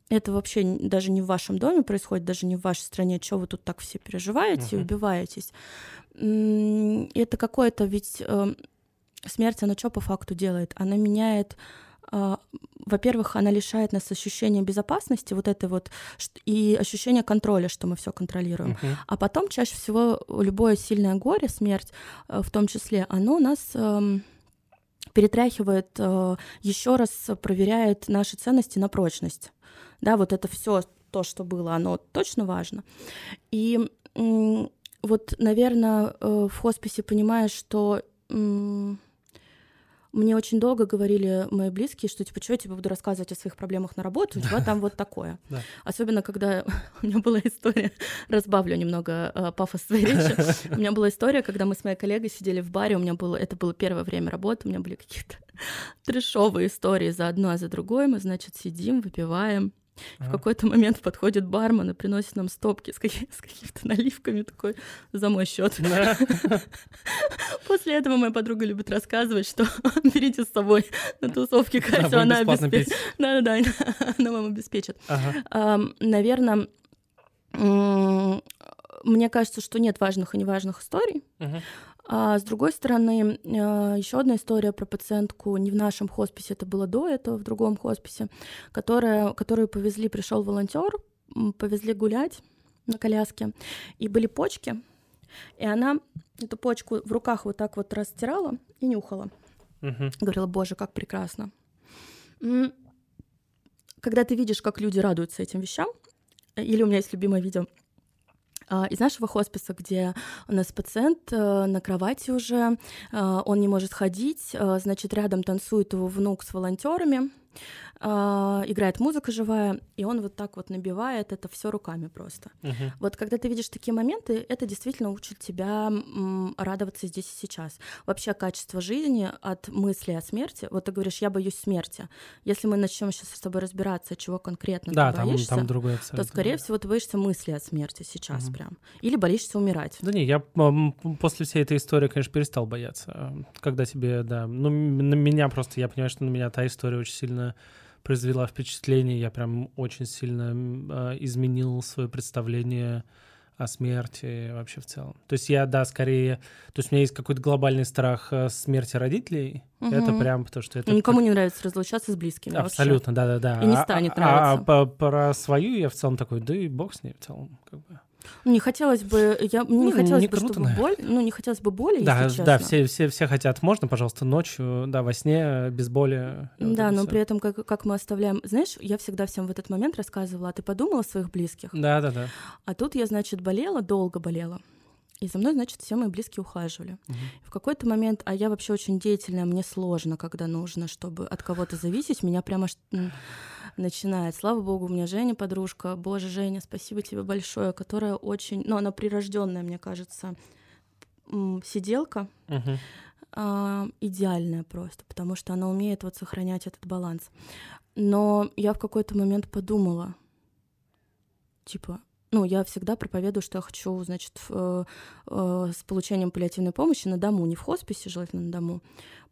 это вообще даже не в вашем доме происходит, даже не в вашей стране, что вы тут так все переживаете uh-huh. и убиваетесь. Это какое-то ведь э, смерть, она что по факту делает? Она меняет во-первых, она лишает нас ощущения безопасности, вот это вот, и ощущения контроля, что мы все контролируем. Uh-huh. А потом чаще всего любое сильное горе, смерть э, в том числе, оно нас эм, перетряхивает, э, еще раз проверяет наши ценности на прочность. Да, вот это все то, что было, оно точно важно. И вот, наверное, э, в хосписе понимаешь, что мне очень долго говорили мои близкие, что типа, что я тебе буду рассказывать о своих проблемах на работе, у тебя там вот такое. Особенно, когда у меня была история, разбавлю немного э, пафос своей речи, у меня была история, когда мы с моей коллегой сидели в баре, у меня было, это было первое время работы, у меня были какие-то трешовые истории за одну, а за другой, мы, значит, сидим, выпиваем, в какой-то момент подходит бармен и приносит нам стопки с, какими- с какими-то наливками такой за мой счет. После этого моя подруга любит рассказывать, что берите с собой на тусовке Катю, она обеспечит. Да-да-да, она вам обеспечит. Наверное, мне кажется, что нет важных и неважных историй. А с другой стороны, а, еще одна история про пациентку не в нашем хосписе, это было до этого, в другом хосписе, которая, которую повезли, пришел волонтер, повезли гулять на коляске, и были почки, и она эту почку в руках вот так вот растирала и нюхала. Угу. Говорила, боже, как прекрасно. Когда ты видишь, как люди радуются этим вещам, или у меня есть любимое видео — из нашего хосписа, где у нас пациент э, на кровати уже, э, он не может ходить, э, значит, рядом танцует его внук с волонтерами, а, играет музыка живая, и он вот так вот набивает это все руками просто. Uh-huh. Вот когда ты видишь такие моменты, это действительно учит тебя радоваться здесь и сейчас. Вообще качество жизни от мысли о смерти. Вот ты говоришь, я боюсь смерти. Если мы начнем сейчас с тобой разбираться, чего конкретно да, ты там, боишься, там другое то скорее всего ты боишься мысли о смерти сейчас uh-huh. прям, или боишься умирать. Да не, я после всей этой истории, конечно, перестал бояться, когда тебе, да, ну на меня просто, я понимаю, что на меня та история очень сильно произвела впечатление. Я прям очень сильно э, изменил свое представление о смерти вообще в целом. То есть я, да, скорее... То есть у меня есть какой-то глобальный страх э, смерти родителей. Угу. Это прям потому, что это... Никому не нравится разлучаться с близкими Абсолютно, да-да-да. И не станет а, нравиться. А, а, а про свою я в целом такой, да и бог с ней в целом, как бы. Не хотелось бы, я, мне не хотелось не бы, круто, чтобы наверное. боль, ну, не хотелось бы боли, да, если Да, все, все, все хотят, можно, пожалуйста, ночью, да, во сне, без боли. Да, но все. при этом, как, как мы оставляем... Знаешь, я всегда всем в этот момент рассказывала, а ты подумала о своих близких? Да, да, да. А тут я, значит, болела, долго болела. И за мной, значит, все мои близкие ухаживали. Угу. В какой-то момент, а я вообще очень деятельная, мне сложно, когда нужно, чтобы от кого-то зависеть, меня прямо начинает. Слава богу, у меня Женя подружка. Боже, Женя, спасибо тебе большое, которая очень, ну, она прирожденная, мне кажется, сиделка. Uh-huh. А, идеальная просто, потому что она умеет вот сохранять этот баланс. Но я в какой-то момент подумала, типа, ну, я всегда проповедую, что я хочу, значит, в, э, с получением паллиативной помощи на дому, не в хосписе, желательно на дому.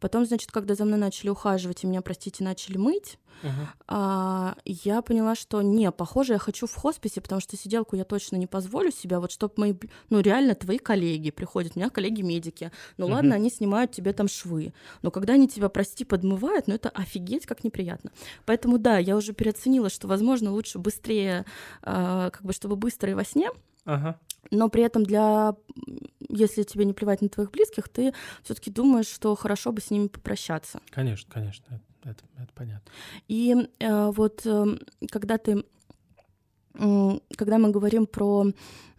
Потом, значит, когда за мной начали ухаживать и меня, простите, начали мыть, uh-huh. а, я поняла, что не, похоже, я хочу в хосписе, потому что сиделку я точно не позволю себя, вот чтобы мои, ну реально твои коллеги приходят, у меня коллеги-медики, ну uh-huh. ладно, они снимают тебе там швы, но когда они тебя, прости, подмывают, ну это офигеть как неприятно. Поэтому да, я уже переоценила, что, возможно, лучше быстрее, а, как бы, чтобы быстро и во сне, uh-huh но при этом для, если тебе не плевать на твоих близких, ты все-таки думаешь, что хорошо бы с ними попрощаться. Конечно, конечно, это, это, понятно. И э, вот э, когда ты, когда мы говорим про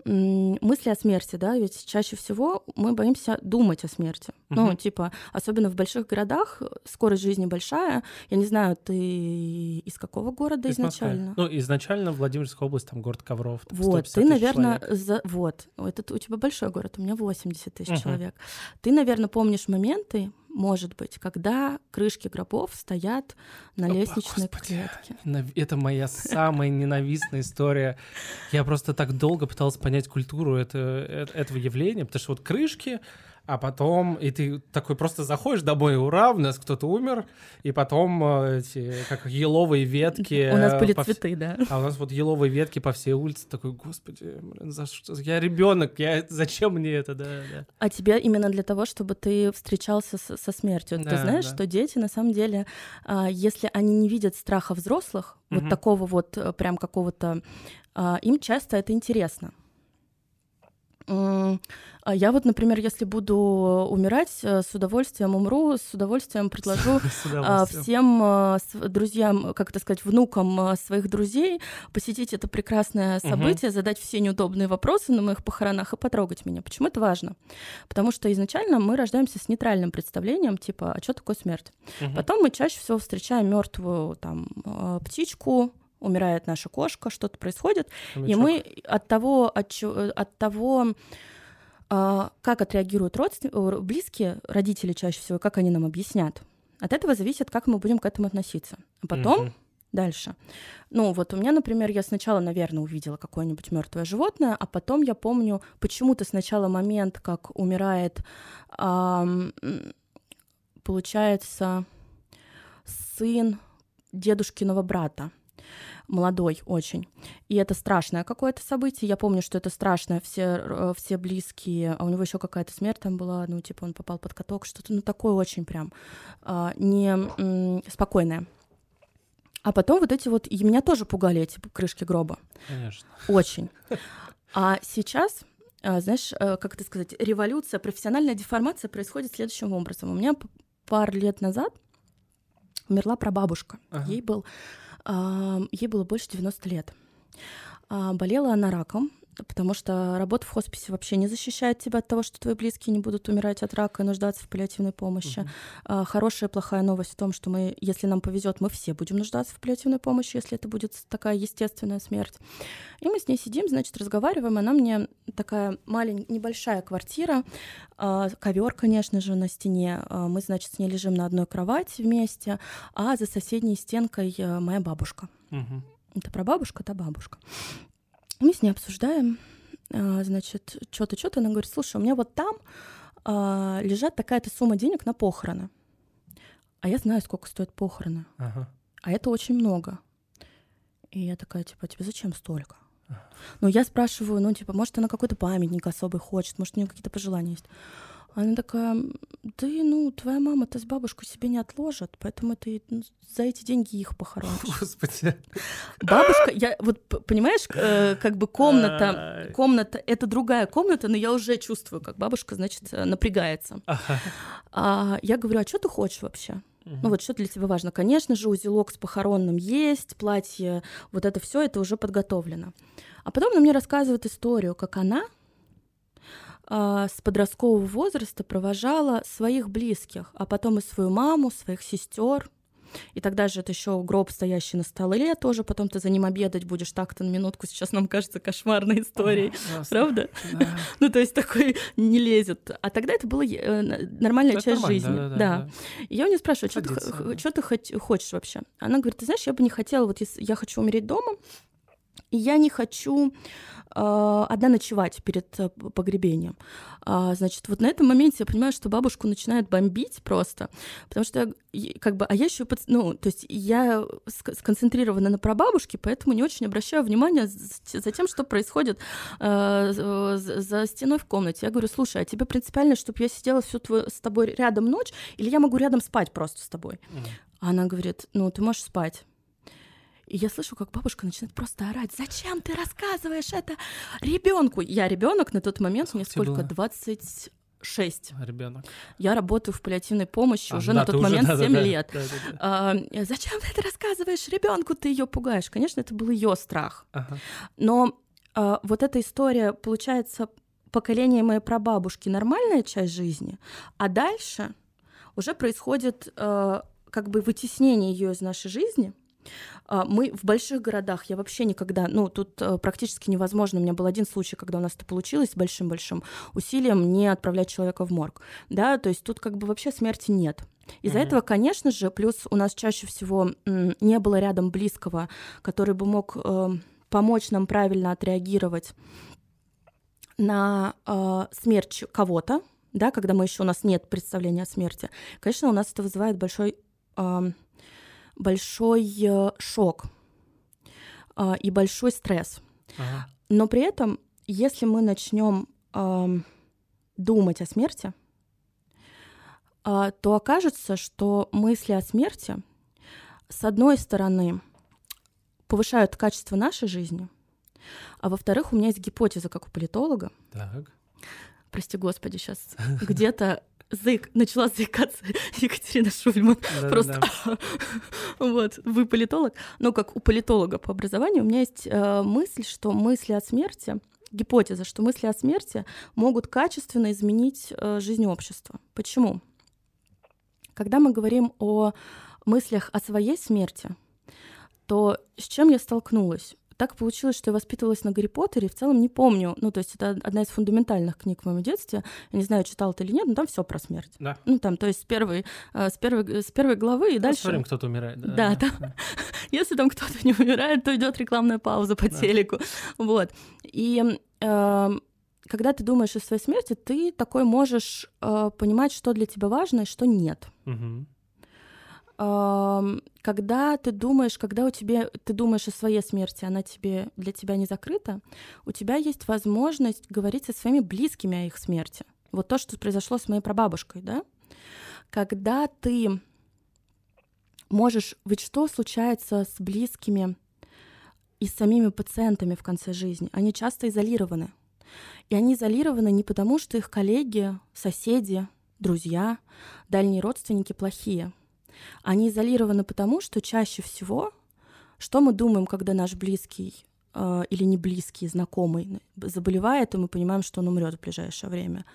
мысли о смерти, да, ведь чаще всего мы боимся думать о смерти. Угу. Ну, типа, особенно в больших городах, скорость жизни большая. Я не знаю, ты из какого города из изначально? Москвы. Ну, изначально Владимирская область, там город Ковров. Там вот, ты, наверное, за... вот, это у тебя большой город, у меня 80 тысяч угу. человек. Ты, наверное, помнишь моменты, может быть, когда крышки гробов стоят на Опа, лестничной господи, клетке. Это моя самая ненавистная история. Я просто так долго пытался понять культуру э, этого явления, потому что вот крышки, а потом, и ты такой просто заходишь домой, ура, у нас кто-то умер, и потом э, эти, как еловые ветки. У нас были цветы, да. А у нас вот еловые ветки по всей улице, такой, господи, блин, за что? Я ребенок, я зачем мне это, да, да. А тебе именно для того, чтобы ты встречался с, со смертью. Да, ты знаешь, да. что дети, на самом деле, а, если они не видят страха взрослых, угу. вот такого вот э, прям какого-то, а, им часто это интересно. А я вот, например, если буду умирать, э, с удовольствием умру, с удовольствием предложу а, всем э, друзьям, как это сказать, внукам э, своих друзей посетить это прекрасное событие, задать все неудобные вопросы на моих похоронах и потрогать меня. Почему это важно? Потому что изначально мы рождаемся с нейтральным представлением, типа, а что такое смерть? Потом мы чаще всего встречаем мертвую там птичку, умирает наша кошка, что-то происходит, Хомячок. и мы от того, от, от того, а, как отреагируют родственники, близкие, родители чаще всего, как они нам объяснят, от этого зависит, как мы будем к этому относиться. А потом угу. дальше. Ну, вот у меня, например, я сначала, наверное, увидела какое-нибудь мертвое животное, а потом я помню почему-то сначала момент, как умирает, эм, получается, сын дедушкиного брата молодой очень. И это страшное какое-то событие. Я помню, что это страшное, все, э, все близкие, а у него еще какая-то смерть там была, ну, типа он попал под каток, что-то, ну, такое очень прям а, не спокойное. А потом вот эти вот, и меня тоже пугали эти крышки гроба. Конечно. Очень. А сейчас а, знаешь, э, как это сказать, революция, профессиональная деформация происходит следующим образом. У меня пару лет назад умерла прабабушка. Ага. Ей был Ей было больше 90 лет. А, болела она раком, потому что работа в хосписе вообще не защищает тебя от того, что твои близкие не будут умирать от рака и нуждаться в паллиативной помощи. Uh-huh. Хорошая и плохая новость в том, что мы, если нам повезет, мы все будем нуждаться в паллиативной помощи, если это будет такая естественная смерть. И мы с ней сидим, значит, разговариваем. Она мне такая маленькая, небольшая квартира, а, ковер, конечно же, на стене. А, мы, значит, с ней лежим на одной кровати вместе, а за соседней стенкой э, моя бабушка. Uh-huh. Это про бабушка, это бабушка. Мы с ней обсуждаем, а, значит, что-то, что-то. Она говорит, слушай, у меня вот там а, лежат такая-то сумма денег на похороны. А я знаю, сколько стоит похороны. Ага. А это очень много. И я такая, типа, тебе зачем столько? Ага. Ну, я спрашиваю, ну, типа, может, она какой-то памятник особый хочет, может, у нее какие-то пожелания есть. Она такая, ты, ну, твоя мама-то с бабушкой себе не отложит, поэтому ты за эти деньги их похоронишь. Господи. Бабушка, я вот, понимаешь, э, как бы комната, комната, это другая комната, но я уже чувствую, как бабушка, значит, э, напрягается. А я говорю, а что ты хочешь вообще? Ну вот что для тебя важно? Конечно же, узелок с похоронным есть, платье, вот это все, это уже подготовлено. А потом она мне рассказывает историю, как она с подросткового возраста провожала своих близких, а потом и свою маму, своих сестер. И тогда же это еще гроб, стоящий на столе, тоже потом ты за ним обедать будешь так-то на минутку. Сейчас нам кажется кошмарной историей, а, правда? Да. ну, то есть такой не лезет. А тогда это была э, нормальная это часть жизни. Да, да, да. да. И я у нее спрашиваю, что ты, что ты хочешь вообще? Она говорит, ты знаешь, я бы не хотела, вот если я хочу умереть дома, и я не хочу э, одна ночевать перед э, погребением. А, значит, вот на этом моменте я понимаю, что бабушку начинает бомбить просто, потому что как бы, а я еще, ну, то есть я сконцентрирована на прабабушке, поэтому не очень обращаю внимание за тем, что происходит э, за стеной в комнате. Я говорю, слушай, а тебе принципиально, чтобы я сидела всю твою, с тобой рядом ночь, или я могу рядом спать просто с тобой? Mm. она говорит, ну, ты можешь спать. И я слышу, как бабушка начинает просто орать: Зачем ты рассказываешь это ребенку? Я ребенок на тот момент, мне сколько? 20 6. Ребенок. Я работаю в паллиативной помощи а, уже да, на тот момент уже, 7 да, лет. Да, да, да. А, зачем ты это рассказываешь ребенку? Ты ее пугаешь. Конечно, это был ее страх. Ага. Но а, вот эта история, получается, поколение моей прабабушки нормальная часть жизни, а дальше уже происходит а, как бы вытеснение ее из нашей жизни. А, мы в больших городах, я вообще никогда, ну, тут э, практически невозможно. У меня был один случай, когда у нас это получилось с большим-большим усилием не отправлять человека в морг, да, то есть тут как бы вообще смерти нет. Из-за mm-hmm. этого, конечно же, плюс у нас чаще всего не было рядом близкого, который бы мог э, помочь нам правильно отреагировать на э, смерть кого-то, да, когда мы еще у нас нет представления о смерти, конечно, у нас это вызывает большой э, большой э, шок э, и большой стресс. Ага. Но при этом, если мы начнем думать о смерти, э, то окажется, что мысли о смерти, с одной стороны, повышают качество нашей жизни, а во-вторых, у меня есть гипотеза, как у политолога. Так. Прости господи, сейчас где-то заик... начала заикаться Екатерина Шульман. Да, Просто да. вот, вы политолог. Но как у политолога по образованию у меня есть э, мысль, что мысли о смерти, гипотеза, что мысли о смерти могут качественно изменить э, жизнь общества. Почему? Когда мы говорим о мыслях о своей смерти, то с чем я столкнулась? Так получилось, что я воспитывалась на Гарри Поттере, в целом не помню. Ну, то есть это одна из фундаментальных книг в моем детстве. Я не знаю, читал это или нет, но там все про смерть. Да. Ну, там, то есть с первой, э, с первой, с первой главы и дальше... Посмотрим, кто-то умирает. Да, да. да. Если там кто-то не умирает, то идет рекламная пауза по да. телеку. Вот. И э, когда ты думаешь о своей смерти, ты такой можешь э, понимать, что для тебя важно и что нет. Угу когда ты думаешь, когда у тебя, ты думаешь о своей смерти, она тебе, для тебя не закрыта, у тебя есть возможность говорить со своими близкими о их смерти. Вот то, что произошло с моей прабабушкой, да? Когда ты можешь... Ведь что случается с близкими и с самими пациентами в конце жизни? Они часто изолированы. И они изолированы не потому, что их коллеги, соседи, друзья, дальние родственники плохие — они изолированы потому, что чаще всего, что мы думаем, когда наш близкий э, или не близкий, знакомый заболевает, и мы понимаем, что он умрет в ближайшее время.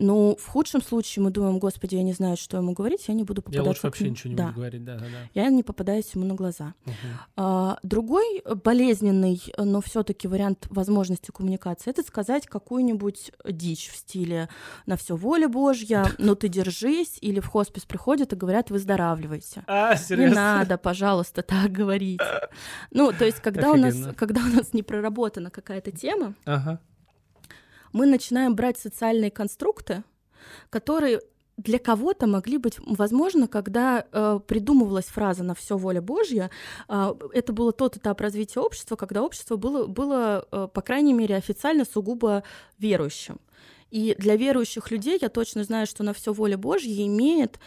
Ну, в худшем случае мы думаем, господи, я не знаю, что ему говорить, я не буду попадать. Я лучше вообще ничего не да. буду говорить, да, да, да. Я не попадаюсь ему на глаза. Угу. А, другой болезненный, но все-таки вариант возможности коммуникации это сказать какую-нибудь дичь в стиле на все воля Божья, но ты держись, или в хоспис приходят и говорят, выздоравливайте. А, серьезно? Не надо, пожалуйста, так говорить. Ну, то есть, когда у нас, когда у нас не проработана какая-то тема, ага мы начинаем брать социальные конструкты, которые для кого-то могли быть, возможно, когда э, придумывалась фраза «на все воля Божья», э, это было тот этап развития общества, когда общество было, было э, по крайней мере, официально сугубо верующим. И для верующих людей я точно знаю, что на все воля Божья имеет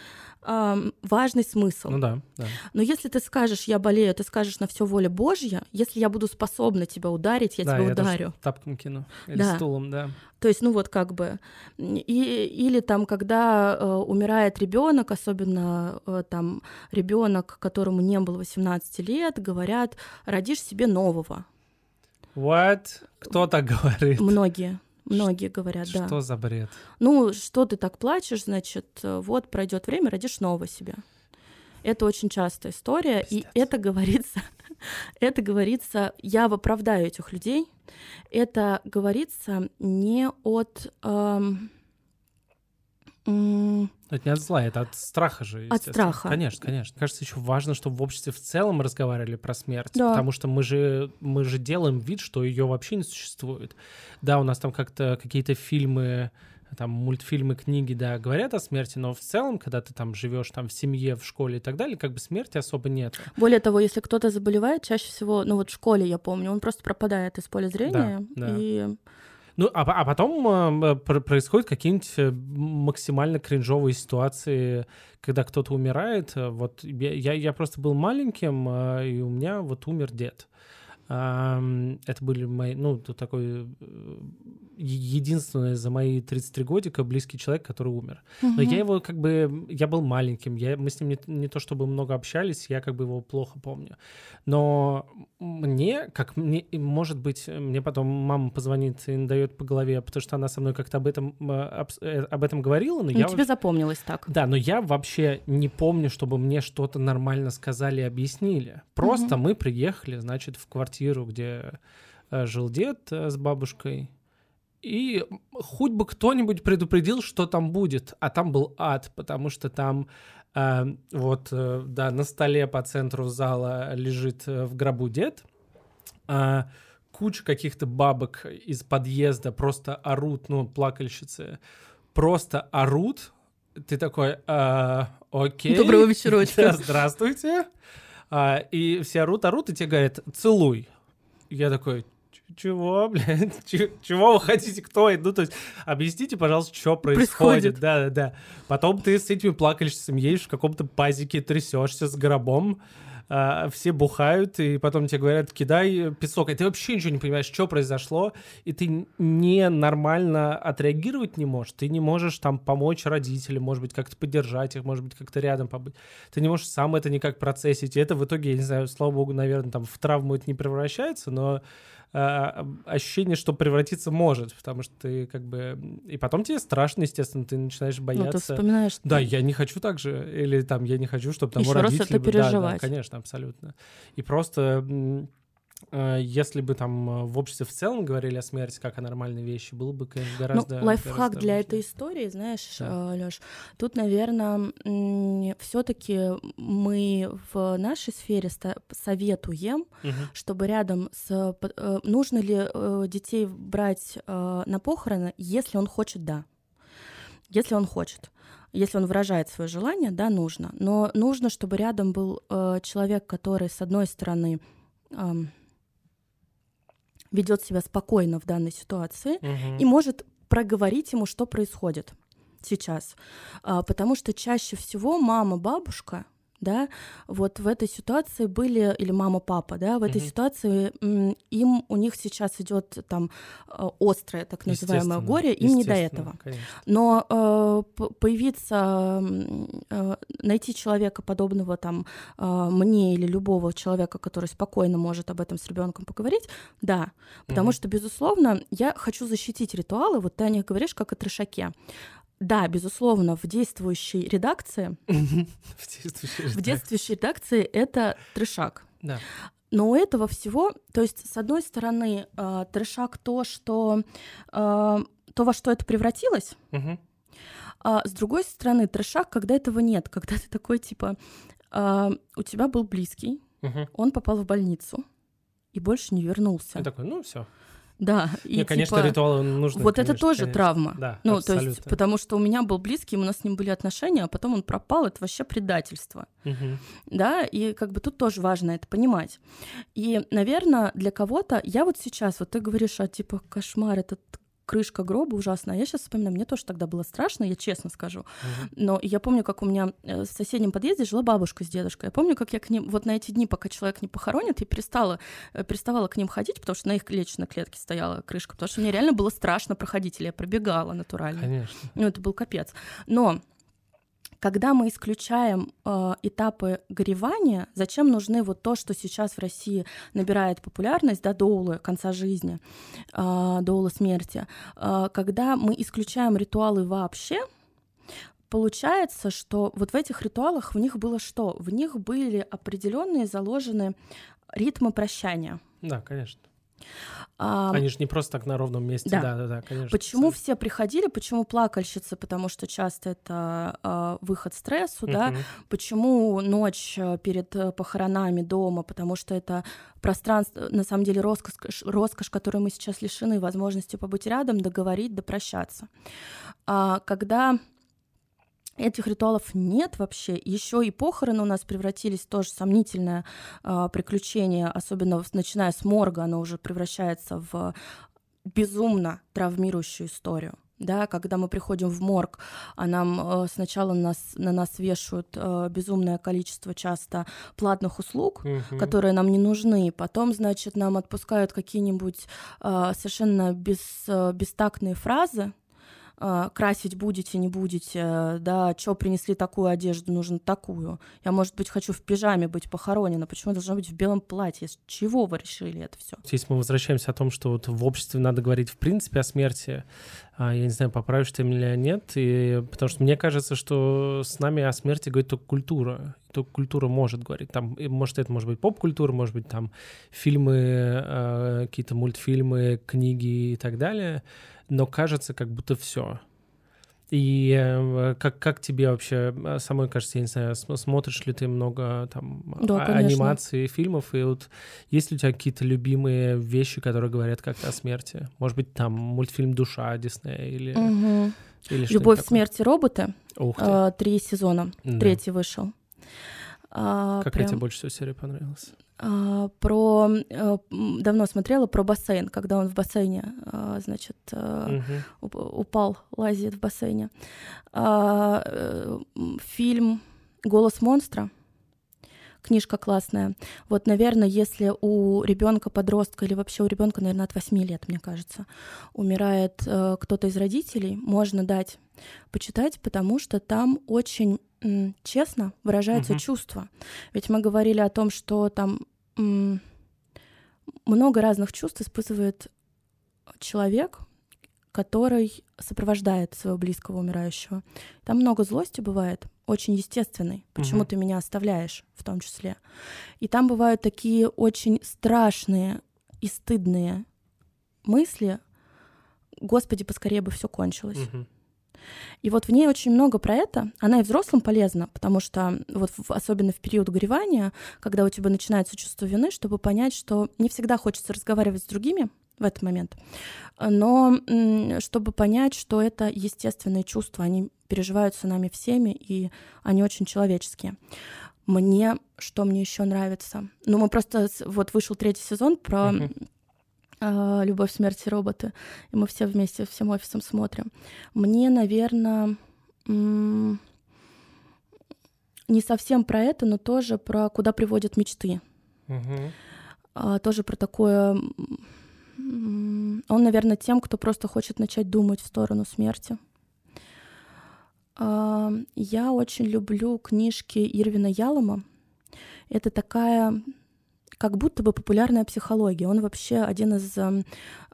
важный смысл. Ну да, да. Но если ты скажешь, я болею, ты скажешь на все воля Божья, если я буду способна тебя ударить, я да, тебя я ударю. Тапком кину. Или да. стулом, да. То есть, ну вот как бы. И, или там, когда э, умирает ребенок, особенно э, там ребенок, которому не было 18 лет, говорят, родишь себе нового. What? Кто так говорит? Многие. Многие говорят, что да. Что за бред? Ну, что ты так плачешь, значит, вот пройдет время, родишь нового себя. Это очень частая история, Пиздец. и это говорится, это говорится, я оправдаю этих людей, это говорится не от эм, это не от зла, это от страха же. От страха. Конечно, конечно. Кажется, еще важно, чтобы в обществе в целом разговаривали про смерть, да. потому что мы же, мы же делаем вид, что ее вообще не существует. Да, у нас там как-то какие-то фильмы, там мультфильмы, книги, да, говорят о смерти, но в целом, когда ты там живешь там в семье, в школе и так далее, как бы смерти особо нет. Более того, если кто-то заболевает, чаще всего, ну вот в школе я помню, он просто пропадает из поля зрения да, да. и ну, а, а потом э, происходят какие-нибудь э, максимально кринжовые ситуации, когда кто-то умирает. Вот я, я просто был маленьким, э, и у меня вот умер дед. Это были мои, ну, такой э, единственный за мои 33 годика близкий человек, который умер. Угу. Но я его как бы, я был маленьким, я, мы с ним не, не то чтобы много общались, я как бы его плохо помню. Но мне, как мне, может быть, мне потом мама позвонит и дает по голове, потому что она со мной как-то об этом, об, э, об этом говорила. Но ну, я тебе запомнилось так. Да, но я вообще не помню, чтобы мне что-то нормально сказали и объяснили. Просто угу. мы приехали, значит, в квартиру квартиру, где э, жил дед э, с бабушкой. И хоть бы кто-нибудь предупредил, что там будет. А там был ад, потому что там э, вот, э, да, на столе по центру зала лежит э, в гробу дед. Э, куча каких-то бабок из подъезда просто орут, ну, плакальщицы, просто орут. Ты такой, э, окей. Доброго вечерочка. Здравствуйте. А, и все орут, орут, и тебе говорят, целуй. Я такой, чего, блядь, чего вы хотите, кто это? Ну, то есть, объясните, пожалуйста, что происходит. Да, да, да. Потом ты с этими плакальщицами едешь в каком-то пазике, трясешься с гробом, а, все бухают, и потом тебе говорят, кидай песок, и ты вообще ничего не понимаешь, что произошло, и ты не нормально отреагировать не можешь, ты не можешь там помочь родителям, может быть, как-то поддержать их, может быть, как-то рядом побыть. Ты не можешь сам это никак процессить, и это в итоге, я не знаю, слава богу, наверное, там в травму это не превращается, но ощущение, что превратиться может, потому что ты как бы... И потом тебе страшно, естественно, ты начинаешь бояться. Ну, ты вспоминаешь... Да, я не хочу так же, или там я не хочу, чтобы там Еще родители... раз это переживать. Да, да, конечно, абсолютно. И просто если бы там э, в обществе в целом говорили о смерти как о нормальной вещи, было бы, конечно, ну, гораздо... Ну, лайфхак гораздо для этой истории, знаешь, да. Э, Лёш, тут, наверное, все таки мы в нашей сфере советуем, угу. чтобы рядом с... Нужно ли детей брать на похороны, если он хочет, да. Если он хочет. Если он выражает свое желание, да, нужно. Но нужно, чтобы рядом был человек, который, с одной стороны, ведет себя спокойно в данной ситуации угу. и может проговорить ему, что происходит сейчас. А, потому что чаще всего мама, бабушка да, вот в этой ситуации были, или мама-папа, да, в этой mm-hmm. ситуации им, у них сейчас идет там э, острое так называемое горе, им не до этого. Конечно. Но э, появиться, э, найти человека подобного там э, мне или любого человека, который спокойно может об этом с ребенком поговорить, да, потому mm-hmm. что, безусловно, я хочу защитить ритуалы, вот ты о них говоришь, как о трешаке. Да, безусловно, в действующей редакции, в действующей редакции это трешак. Да. Но у этого всего, то есть, с одной стороны, э, трешак то, что э, то, во что это превратилось, а с другой стороны, трешак, когда этого нет, когда ты такой, типа, э, у тебя был близкий, он попал в больницу и больше не вернулся. Я такой, ну все. Да, и Нет, конечно, типа, ритуалы нужны. Вот конечно, это тоже конечно. травма. Да, ну, абсолютно. то есть, потому что у меня был близкий, у нас с ним были отношения, а потом он пропал, это вообще предательство. Угу. Да, и как бы тут тоже важно это понимать. И, наверное, для кого-то, я вот сейчас, вот ты говоришь, а типа кошмар, этот крышка гроба ужасная. Я сейчас вспоминаю, мне тоже тогда было страшно, я честно скажу. Uh-huh. Но я помню, как у меня э, в соседнем подъезде жила бабушка с дедушкой. Я помню, как я к ним, вот на эти дни, пока человек не похоронит, я перестала, э, переставала к ним ходить, потому что на их личной клетке стояла крышка, потому что мне реально было страшно проходить, или я пробегала натурально. Конечно. Ну, это был капец. Но когда мы исключаем э, этапы горевания, зачем нужны вот то, что сейчас в России набирает популярность, да, доулы конца жизни, э, доулы смерти, э, когда мы исключаем ритуалы вообще, получается, что вот в этих ритуалах в них было что? В них были определенные заложены ритмы прощания. Да, конечно. Они же не просто так на ровном месте, да, да, да, да конечно. Почему абсолютно. все приходили, почему плакальщицы, потому что часто это э, выход стрессу, да, почему ночь э, перед э, похоронами дома, потому что это пространство, на самом деле роскошь, роскошь, которой мы сейчас лишены возможности побыть рядом, договорить, допрощаться. А, когда Этих ритуалов нет вообще. Еще и похороны у нас превратились в тоже сомнительное э, приключение, особенно начиная с морга, оно уже превращается в безумно травмирующую историю да, когда мы приходим в морг, а нам э, сначала нас, на нас вешают э, безумное количество часто платных услуг, uh-huh. которые нам не нужны, потом, значит, нам отпускают какие-нибудь э, совершенно без, э, бестактные фразы, а, красить будете, не будете, да, что принесли такую одежду, нужно такую. Я, может быть, хочу в пижаме быть похоронена, почему должна быть в белом платье? С чего вы решили это все? Если мы возвращаемся о том, что вот в обществе надо говорить в принципе о смерти, а, я не знаю, поправишь ты меня или нет, и, потому что мне кажется, что с нами о смерти говорит только культура. Только культура может говорить. Там, может, это может быть поп-культура, может быть, там фильмы, э, какие-то мультфильмы, книги и так далее но кажется, как будто все. И э, как, как тебе вообще э, самой кажется, я не знаю, смотришь ли ты много там да, а, анимации, фильмов, и вот есть ли у тебя какие-то любимые вещи, которые говорят как-то о смерти? Может быть, там мультфильм «Душа» Диснея или... Угу. или «Любовь, смерти, роботы». Ух ты. Э, три сезона, да. третий вышел. А, Какая прям... тебе больше всего серия понравилась? А, про а, давно смотрела про бассейн, когда он в бассейне, а, значит, угу. упал, лазит в бассейне. А, фильм "Голос монстра". Книжка классная. Вот, наверное, если у ребенка, подростка или вообще у ребенка, наверное, от 8 лет, мне кажется, умирает э, кто-то из родителей, можно дать почитать, потому что там очень честно выражаются uh-huh. чувства. Ведь мы говорили о том, что там много разных чувств испытывает человек, который сопровождает своего близкого умирающего. Там много злости бывает, очень естественной. Почему угу. ты меня оставляешь, в том числе. И там бывают такие очень страшные и стыдные мысли. Господи, поскорее бы все кончилось. Угу. И вот в ней очень много про это. Она и взрослым полезна, потому что вот особенно в период горевания, когда у тебя начинается чувство вины, чтобы понять, что не всегда хочется разговаривать с другими в этот момент, но чтобы понять, что это естественные чувства, они переживаются нами всеми, и они очень человеческие. Мне, что мне еще нравится? Ну, мы просто, вот вышел третий сезон про uh-huh «Любовь, смерть и роботы», и мы все вместе, всем офисом смотрим. Мне, наверное, не совсем про это, но тоже про «Куда приводят мечты». Угу. Тоже про такое... Он, наверное, тем, кто просто хочет начать думать в сторону смерти. А, я очень люблю книжки Ирвина Ялома. Это такая как будто бы популярная психология. Он вообще один из э,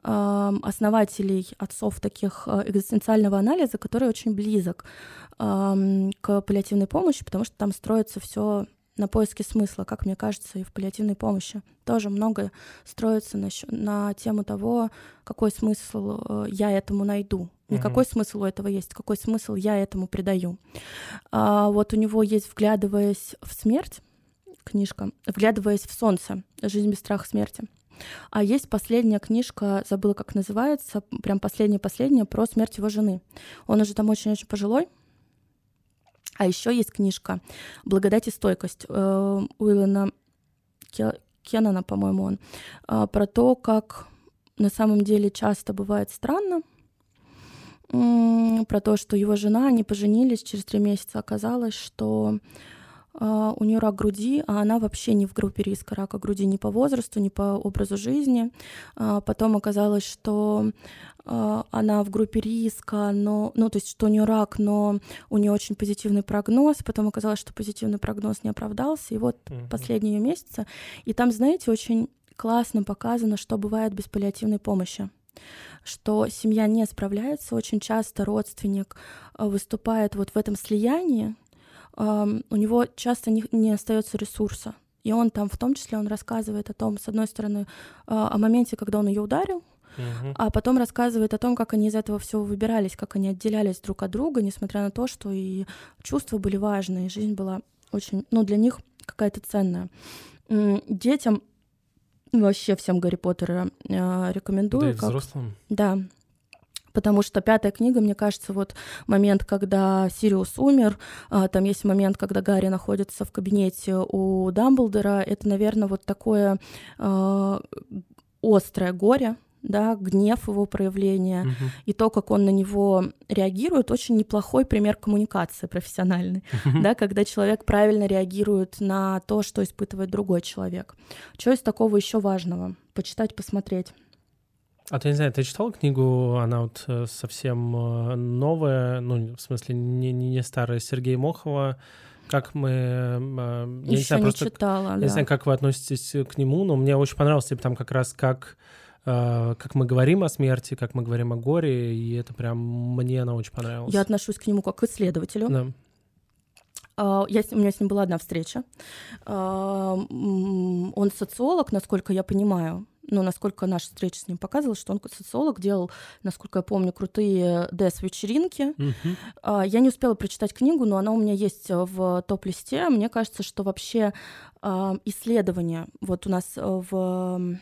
основателей отцов таких э, экзистенциального анализа, который очень близок э, к паллиативной помощи, потому что там строится все на поиске смысла, как мне кажется, и в паллиативной помощи. Тоже много строится на, на тему того, какой смысл э, я этому найду. Не какой смысл у этого есть, какой смысл я этому придаю. А, вот у него есть «Вглядываясь в смерть», книжка «Вглядываясь в солнце. Жизнь без страха смерти». А есть последняя книжка, забыла, как называется, прям последняя-последняя, про смерть его жены. Он уже там очень-очень пожилой. А еще есть книжка «Благодать и стойкость» э, Уиллана Кеннона, по-моему, он, э, про то, как на самом деле часто бывает странно, про то, что его жена, они поженились, через три месяца оказалось, что у нее рак груди, а она вообще не в группе риска рака груди ни по возрасту, ни по образу жизни. А, потом оказалось, что а, она в группе риска, но, ну, то есть, что у нее рак, но у нее очень позитивный прогноз. Потом оказалось, что позитивный прогноз не оправдался. И вот mm-hmm. последние ее месяцы. И там, знаете, очень классно показано, что бывает без паллиативной помощи что семья не справляется, очень часто родственник выступает вот в этом слиянии, у него часто не, не остается ресурса. И он там, в том числе, он рассказывает о том, с одной стороны, а, о моменте, когда он ее ударил, Uh-huh. А потом рассказывает о том, как они из этого всего выбирались, как они отделялись друг от друга, несмотря на то, что и чувства были важные, и жизнь была очень, ну, для них какая-то ценная. Детям вообще всем Гарри Поттера э, рекомендую. Да и как... взрослым. Да, потому что пятая книга, мне кажется, вот момент, когда Сириус умер, а, там есть момент, когда Гарри находится в кабинете у Дамблдора, это, наверное, вот такое э, острое горе, да, гнев его проявления Мгм. и то, как он на него реагирует, очень неплохой пример коммуникации профессиональной, да, когда человек правильно реагирует на то, что испытывает другой человек. Что из такого еще важного? Почитать, посмотреть. А ты не знаю, ты читал книгу, она вот э, совсем э, новая, ну, в смысле, не, не, не старая, Сергея Мохова, как мы... э, Я не Еще знаю, не просто читала, Я не да. знаю, как вы относитесь к нему, но мне очень понравилось, типа, там как раз как, как мы говорим о смерти, как мы говорим о горе, и это прям мне она очень понравилась. Я отношусь к нему как к исследователю. Да. А, Я, у меня с ним была одна встреча. А, Он социолог, насколько я понимаю. Ну, насколько наша встреча с ним показывала, что он социолог, делал, насколько я помню, крутые ДЭС-вечеринки. А, Я не успела прочитать книгу, но она у меня есть э, в топ-листе. Мне кажется, что вообще а, исследования вот у нас э, в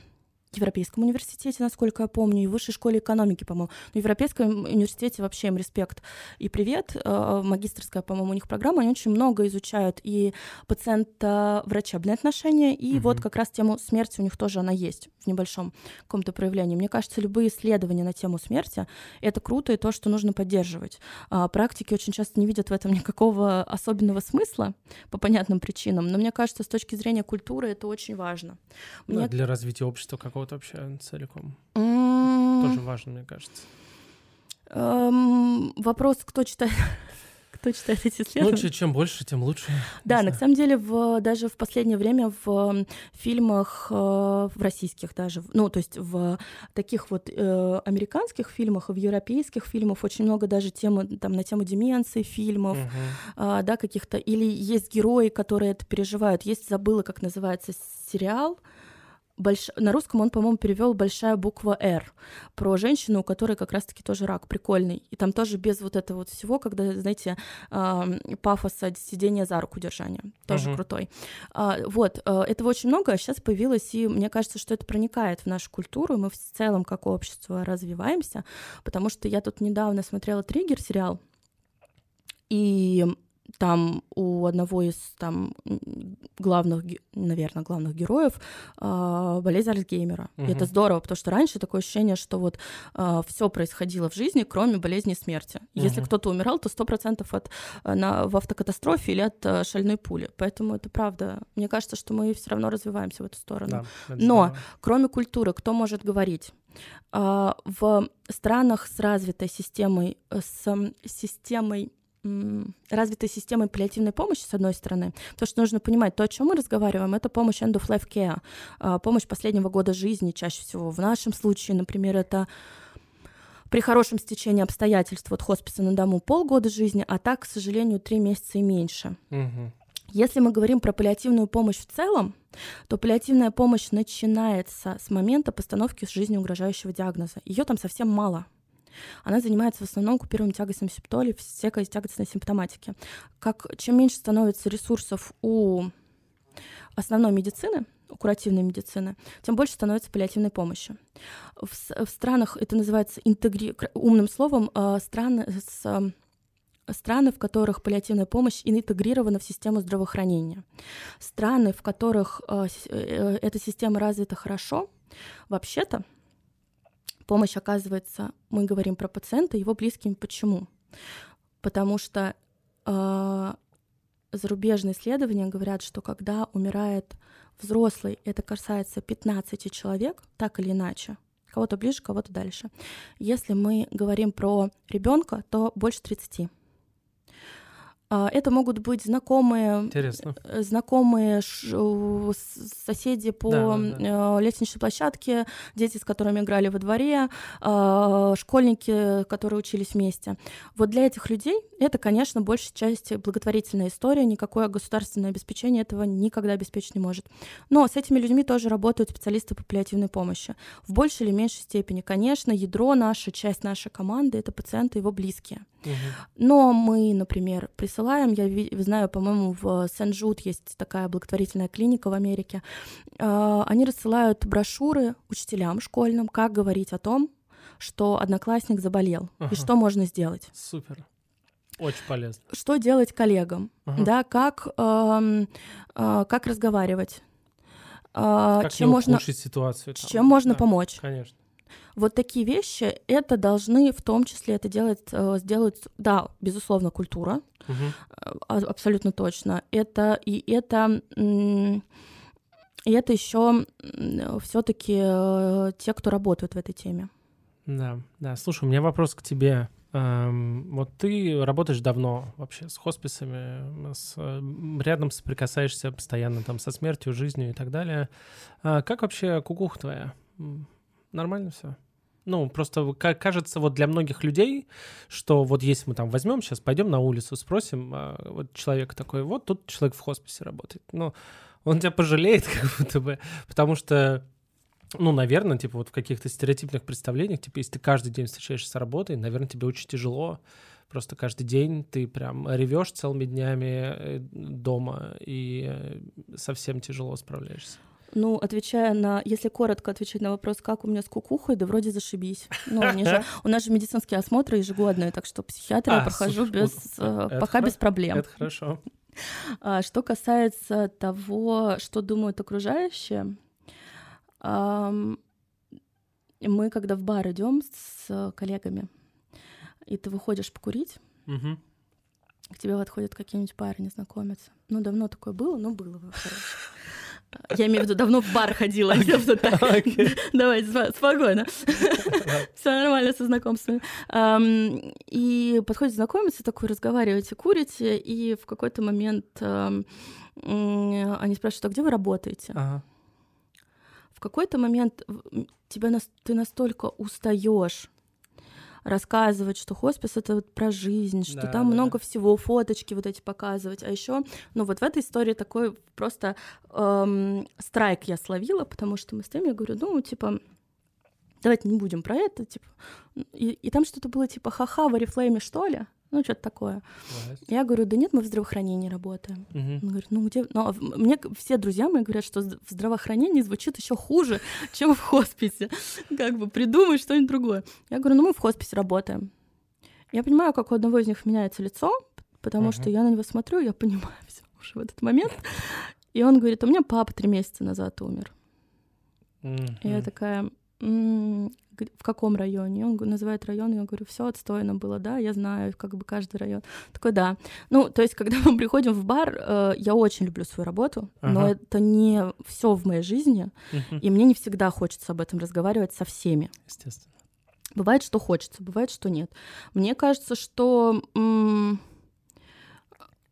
Европейском университете, насколько я помню, и в Высшей школе экономики, по-моему. Но в Европейском университете вообще им респект и привет. Э, Магистрская, по-моему, у них программа. Они очень много изучают и пациента-врачебные отношения, и Мгм. вот как раз тему смерти у них тоже она есть в небольшом каком-то проявлении. Мне кажется, любые исследования на тему смерти — это круто и то, что нужно поддерживать. А практики очень часто не видят в этом никакого особенного смысла по понятным причинам, но мне кажется, с точки зрения культуры это очень важно. Ну, Мне для развития общества какого-то вообще целиком. Тоже важно, мне кажется. эм, вопрос, кто читает, кто читает эти исследования? че- чем больше, тем лучше. Да, на самом деле, в, даже в последнее время в м, фильмах, э, в российских даже, ну, то есть в таких вот э, американских фильмах и в европейских фильмах очень много даже темы, там, на тему деменции фильмов, Мгм. а, да, каких-то, или есть герои, которые это переживают. Есть, забыла, как называется сериал. Больш... На русском он, по-моему, перевел большая буква Р про женщину, у которой как раз-таки тоже рак прикольный. И там тоже без вот этого вот всего, когда, знаете, ам, пафоса сидения за руку держания. Тоже Мгм. крутой. А, вот, а, этого очень много, а сейчас появилось, и мне кажется, что это проникает в нашу культуру, мы в целом как общество развиваемся, потому что я тут недавно смотрела «Триггер» сериал, и там у одного из там главных, наверное, главных героев а, болезнь Альцгеймера. И это здорово, потому что раньше такое ощущение, что вот все происходило в жизни, кроме болезни и смерти. Если Мгм. кто-то умирал, то сто процентов от а, на, в автокатастрофе или от а, шальной пули. Поэтому это правда. Мне кажется, что мы все равно развиваемся в эту сторону. Да, Но кроме культуры, кто может говорить? А, В странах с развитой системой, э, с системой развитой системой паллиативной помощи, с одной стороны, то, что нужно понимать, то, о чем мы разговариваем, это помощь end of life care, а, помощь последнего года жизни чаще всего. В нашем случае, например, это при хорошем стечении обстоятельств от хосписа на дому полгода жизни, а так, к сожалению, три месяца и меньше. Мгм. Если мы говорим про паллиативную помощь в целом, то паллиативная помощь начинается с момента постановки жизни угрожающего диагноза. Ее там совсем мало. Она занимается в основном купированием тягостной симптолей, всякой тягостной симптоматики. Как, чем меньше становится ресурсов у основной медицины, у куративной медицины, тем больше становится паллиативной помощи. В, в странах это называется интегри... умным словом э, страны с э, страны, в которых паллиативная помощь интегрирована в систему здравоохранения. Страны, в которых э, с- э, эта система развита хорошо, вообще-то помощь оказывается, мы говорим про пациента, его близким. Почему? Потому что э, зарубежные исследования говорят, что когда умирает взрослый, это касается 15 человек, так или иначе, кого-то ближе, кого-то дальше. Если мы говорим про ребенка, то больше 30. А, Это могут быть знакомые, Интересно. э, знакомые соседи по Да, да, э, лестничной площадке, дети, с которыми играли во дворе, а, школьники, которые учились вместе. Вот для этих людей это, конечно, большей части благотворительная история, никакое государственное обеспечение этого никогда обеспечить не может. Но с этими людьми тоже работают специалисты по паллиативной помощи. В большей или меньшей степени, конечно, ядро наша, часть нашей команды — это пациенты и его близкие. Мгм. Но мы, например, присылаем, я знаю, по-моему, в Сен-Джуд есть такая благотворительная клиника в Америке, А, они рассылают брошюры учителям школьным, как говорить о том, что одноклассник заболел, Ага. и что можно сделать. Супер. Очень полезно. Что делать коллегам, Ага. да, как, эм, э, как разговаривать, а, Как чем не можно, ситуацию. там. чем можно Да, помочь. Конечно. Вот такие вещи, это должны в том числе это делать, э, сделать, да, безусловно, культура, угу. абсолютно точно. Это и это и это еще все-таки э, те, кто работают в этой теме. Да, да. Слушай, у меня вопрос к тебе. Вот ты работаешь давно вообще с хосписами, с, рядом соприкасаешься постоянно там со смертью, жизнью и так далее. А как вообще кукуха твоя? Нормально все? Ну, просто кажется, вот для многих людей, что вот если мы там возьмем сейчас, пойдем на улицу, спросим, а, вот человек такой, вот тут человек в хосписе работает. Ну, он тебя пожалеет, как будто бы, потому что ну, наверное, типа вот в каких-то стереотипных представлениях, типа если ты каждый день встречаешься с работой, наверное, тебе очень тяжело. Просто каждый день ты прям ревешь целыми днями э, дома и э, совсем тяжело справляешься. Ну, отвечая на, если коротко отвечать на вопрос, как у меня с кукухой, да вроде зашибись. Ну, же, у нас же медицинские осмотры ежегодные, так что психиатра я прохожу без, э, пока без проблем. Это хорошо. А, что касается того, что думают окружающие, мы когда в бар идем с коллегами, и ты выходишь покурить, угу. к тебе подходят какие-нибудь парни знакомятся. Ну, давно такое было, но было, короче. Я имею в виду, давно в бар ходила. Давайте, спокойно. Все нормально со знакомствами. И подходит знакомиться, такой разговариваете, курите, и в какой-то момент они спрашивают, а где вы работаете? В какой-то момент тебя ты настолько устаешь рассказывать, что хоспис это вот про жизнь, что да, там да, много да. всего, фоточки вот эти показывать. А еще, ну вот в этой истории такой просто эм, страйк я словила, потому что мы с тем, я говорю, ну типа, давайте не будем про это, типа. И, и там что-то было типа ха-ха в Oriflame, что ли? Ну, что-то такое. Right. Я говорю, да нет, мы в здравоохранении работаем. Uh-huh. Он говорит, ну где? Ну, а мне все друзья мои говорят, что в здравоохранении звучит еще хуже, чем в хосписе. Как бы придумай что-нибудь другое. Я говорю, ну мы в хосписе работаем. Я понимаю, как у одного из них меняется лицо, потому uh-huh. что я на него смотрю, я понимаю все уже в этот момент. И он говорит, у меня папа три месяца назад умер. Uh-huh. И я такая, в каком районе? Он называет район, я говорю, все отстойно было, да, я знаю, как бы каждый район. Такой, да. Ну, то есть, когда мы приходим в бар, э, я очень люблю свою работу, ага. но это не все в моей жизни, угу. и мне не всегда хочется об этом разговаривать со всеми. Естественно. Бывает, что хочется, бывает, что нет. Мне кажется, что м-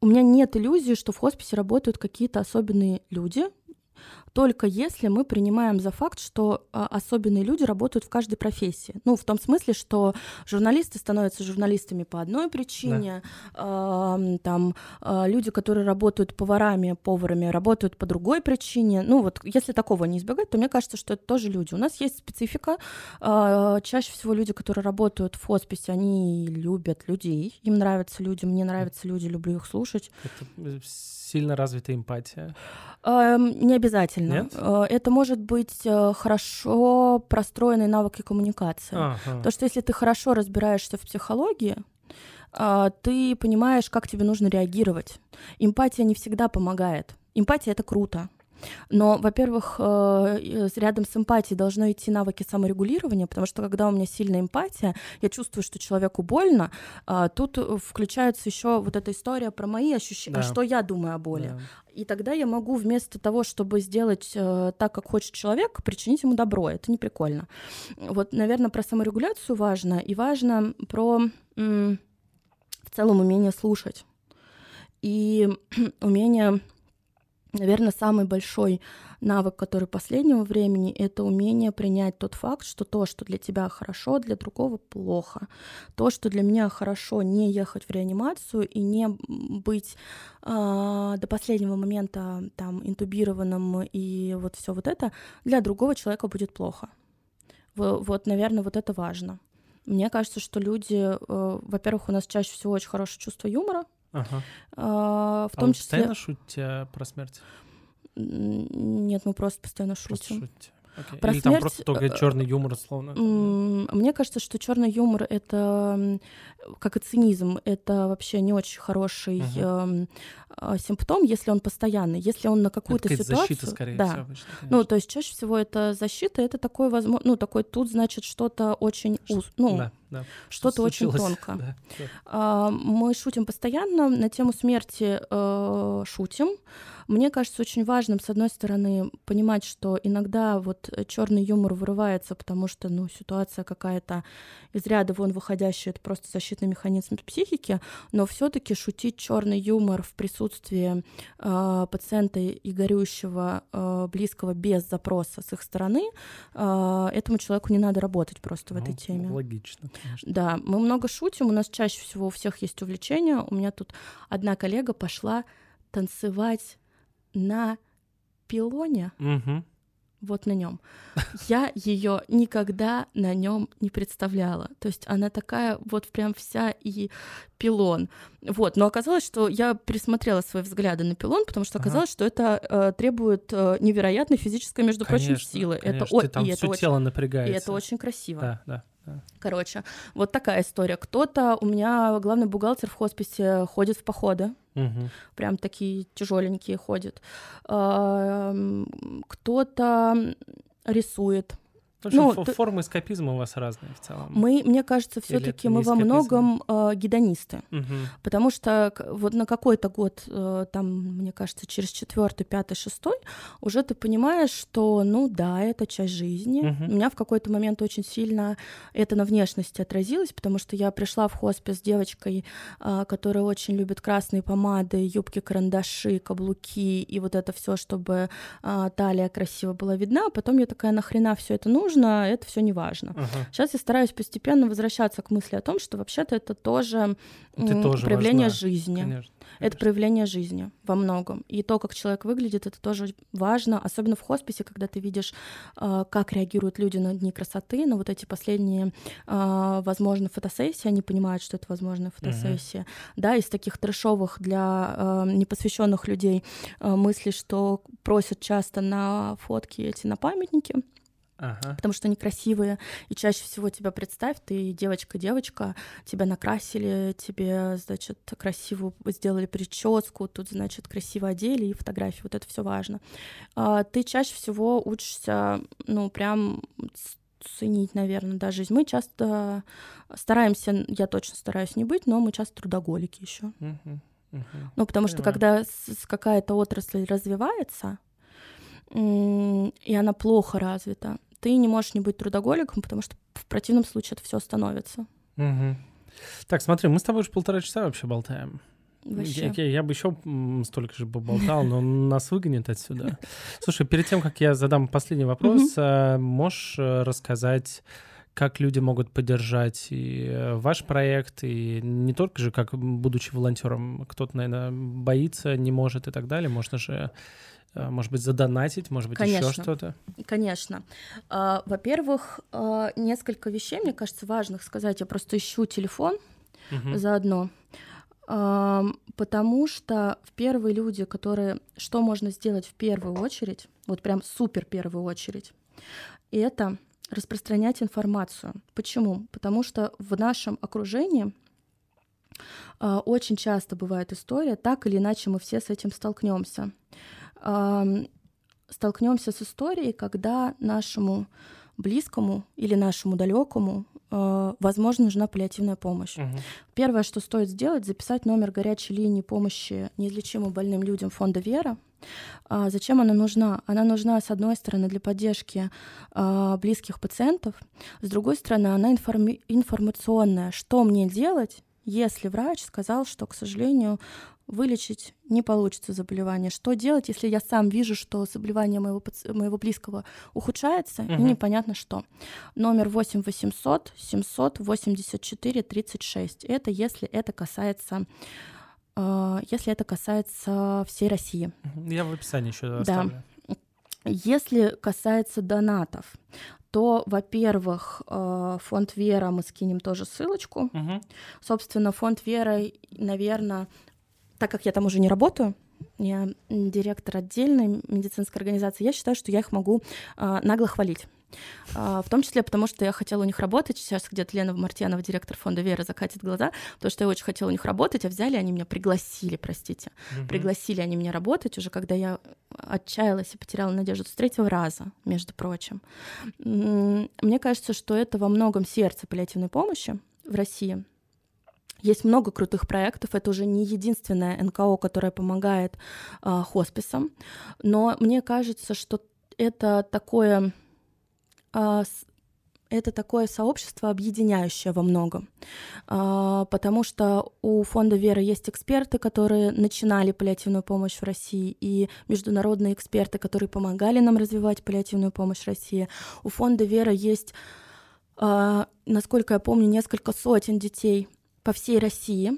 у меня нет иллюзии, что в хосписе работают какие-то особенные люди, только если мы принимаем за факт, что а, особенные люди работают в каждой профессии. Ну, в том смысле, что журналисты становятся журналистами по одной причине, да. э, там э, люди, которые работают поварами, поварами, работают по другой причине. Ну, вот если такого не избегать, то мне кажется, что это тоже люди. У нас есть специфика. Э, чаще всего люди, которые работают в хосписе, они любят людей, им нравятся люди, мне нравятся люди, люблю их слушать. Это э, сильно развита эмпатия. Э, не обязательно. Нет? Э, это может быть э, хорошо простроенные навыки коммуникации. Ага. То, что если ты хорошо разбираешься в психологии, э, ты понимаешь, как тебе нужно реагировать. Эмпатия не всегда помогает. Эмпатия это круто. Но, во-первых, э, рядом с эмпатией должны идти навыки саморегулирования, потому что когда у меня сильная эмпатия, я чувствую, что человеку больно, а тут включается еще вот эта история про мои ощущения, да. что я думаю о боли. Да. И тогда я могу вместо того, чтобы сделать э, так, как хочет человек, причинить ему добро. Это не прикольно. Вот, наверное, про саморегуляцию важно, и важно про в целом умение слушать. И умение Наверное, самый большой навык, который последнего времени, это умение принять тот факт, что то, что для тебя хорошо, для другого плохо. То, что для меня хорошо, не ехать в реанимацию и не быть э, до последнего момента там интубированным и вот все вот это, для другого человека будет плохо. Вот, наверное, вот это важно. Мне кажется, что люди, э, во-первых, у нас чаще всего очень хорошее чувство юмора, Ага. А, в а том вы числе... постоянно шутите про смерть? Нет, мы просто постоянно шутим. Просто шутите. Okay. Про Или смерть... там просто только э, черный юмор, условно. Мне кажется, что черный юмор это как и цинизм, это вообще не очень хороший uh-huh. э, симптом, если он постоянный, если он на какую-то это ситуацию. защита, скорее да. всего, обычно, ну, то есть чаще всего это защита, это такой возможно, ну такой тут значит что-то очень уз, ну да, да. что-то очень тонко. Да, да. А, мы шутим постоянно на тему смерти, э, шутим. Мне кажется очень важным, с одной стороны, понимать, что иногда вот черный юмор вырывается, потому что, ну, ситуация какая-то из ряда вон выходящая, это просто защитный механизм психики, но все-таки шутить черный юмор в присутствии э, пациента и горюющего э, близкого без запроса с их стороны, э, этому человеку не надо работать просто в ну, этой теме. Логично, конечно. Да, мы много шутим, у нас чаще всего у всех есть увлечения. У меня тут одна коллега пошла танцевать на пилоне, угу. Вот на нем. Я ее никогда на нем не представляла. То есть она такая вот прям вся и пилон. Вот, но оказалось, что я пересмотрела свои взгляды на пилон, потому что оказалось, ага. что это э, требует э, невероятной физической, между конечно, прочим, силы. Конечно. Это, Ты там и все это тело очень, напрягается. И это очень красиво. Да, да. Да. Короче, вот такая история. Кто-то, у меня главный бухгалтер в хосписе ходит в походы, угу. прям такие тяжеленькие ходят. Кто-то рисует. Ну, ну, формы эскапизма у вас разные в целом. Мы, мне кажется, все-таки мы во многом э, гедонисты, угу. потому что вот на какой-то год, э, там, мне кажется, через четвертый, пятый, шестой, уже ты понимаешь, что, ну да, это часть жизни. Угу. У меня в какой-то момент очень сильно это на внешности отразилось, потому что я пришла в хоспис с девочкой, э, которая очень любит красные помады, юбки, карандаши, каблуки и вот это все, чтобы э, талия красиво была видна. А потом я такая, нахрена все это нужно? Нужно, это все не важно. Ага. Сейчас я стараюсь постепенно возвращаться к мысли о том, что вообще-то это тоже, тоже проявление важна. жизни. Конечно, Это проявление жизни во многом. И то, как человек выглядит, это тоже важно, особенно в хосписе, когда ты видишь, а, как реагируют люди на дни красоты, на вот эти последние, а, возможно, фотосессии, они понимают, что это возможная фотосессия. Угу. Да, из таких трешовых для а, непосвященных людей мыслей, что просят часто на фотки эти на памятники. Ага. Потому что они красивые, и чаще всего тебя представь, ты девочка-девочка, тебя накрасили, тебе, значит, красиво сделали прическу, тут, значит, красиво одели и фотографии, вот это все важно. А, ты чаще всего учишься, ну, прям ценить, наверное, да, жизнь. Мы часто стараемся, я точно стараюсь не быть, но мы часто трудоголики еще. Uh-huh. Uh-huh. Ну, потому что когда какая-то отрасль развивается, и она плохо развита, ты не можешь не быть трудоголиком, потому что в противном случае это все остановится. Угу. Так, смотри, мы с тобой уже полтора часа вообще болтаем. Вообще. Я, я, я бы еще столько же поболтал, но нас выгонят отсюда. Слушай, перед тем, как я задам последний вопрос, mm можешь э, рассказать, как люди могут поддержать и э, ваш проект, и не только же как будучи волонтером, кто-то, наверное, боится, не может и так далее. Можно же Э, может быть, задонатить, может быть, Конечно. еще что-то? Конечно. А, во-первых, а, несколько вещей, мне кажется, важных сказать. Я просто ищу телефон угу. заодно. А, потому что в первые люди, которые... Что можно сделать в первую очередь, вот прям супер первую очередь, это распространять информацию. Почему? Потому что в нашем окружении очень часто бывает история, так или иначе мы все с этим столкнемся столкнемся с историей, когда нашему близкому или нашему далекому, э, возможно, нужна паллиативная помощь. Угу. Первое, что стоит сделать, записать номер горячей линии помощи неизлечимо больным людям фонда Вера. А зачем она нужна? Она нужна, с одной стороны, для поддержки а, близких пациентов, с другой стороны, она информи- информационная. Что мне делать, если врач сказал, что, к сожалению, вылечить не получится заболевание. Что делать, если я сам вижу, что заболевание моего, моего близкого ухудшается, угу. и непонятно что? Номер 8 800 784 36. Это если это касается э, если это касается всей России. Я в описании еще оставлю. Да. Если касается донатов, то, во-первых, э, фонд Вера мы скинем тоже ссылочку. Угу. Собственно, фонд Вера, наверное, так как я там уже не работаю, я директор отдельной медицинской организации, я считаю, что я их могу э, нагло хвалить. А, в том числе потому, что я хотела у них работать. Сейчас где-то Лена Мартьянова, директор фонда Вера, закатит глаза, потому что я очень хотела у них работать, а взяли они меня, пригласили, простите. Угу. Пригласили они меня работать уже, когда я отчаялась и потеряла надежду с третьего раза, между прочим. Мне кажется, что это во многом сердце паллиативной помощи в России. Есть много крутых проектов. Это уже не единственное НКО, которое помогает э, хосписам. Но мне кажется, что это такое а, это такое сообщество, объединяющее во многом, а, потому что у фонда Вера есть эксперты, которые начинали паллиативную помощь в России, и международные эксперты, которые помогали нам развивать паллиативную помощь в России. У фонда Вера есть, насколько я помню, несколько сотен детей по всей России,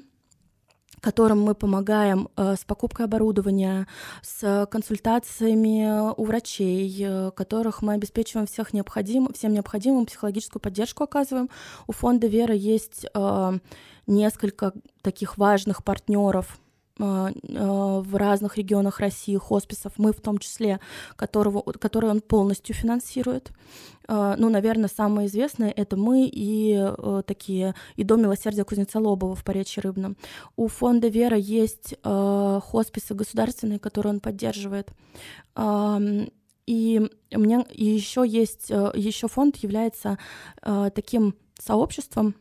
которым мы помогаем э, с покупкой оборудования, с консультациями у врачей, э, которых мы обеспечиваем всех необходим, всем необходимым психологическую поддержку оказываем. У фонда Вера есть э, несколько таких важных партнеров в разных регионах России хосписов, мы в том числе, которого, который он полностью финансирует. А, ну, наверное, самое известное — это мы и такие, и Дом милосердия Кузнеца Лобова в Поречье Рыбном. У фонда «Вера» есть хосписы государственные, которые он поддерживает. И у меня еще есть, еще фонд является таким сообществом,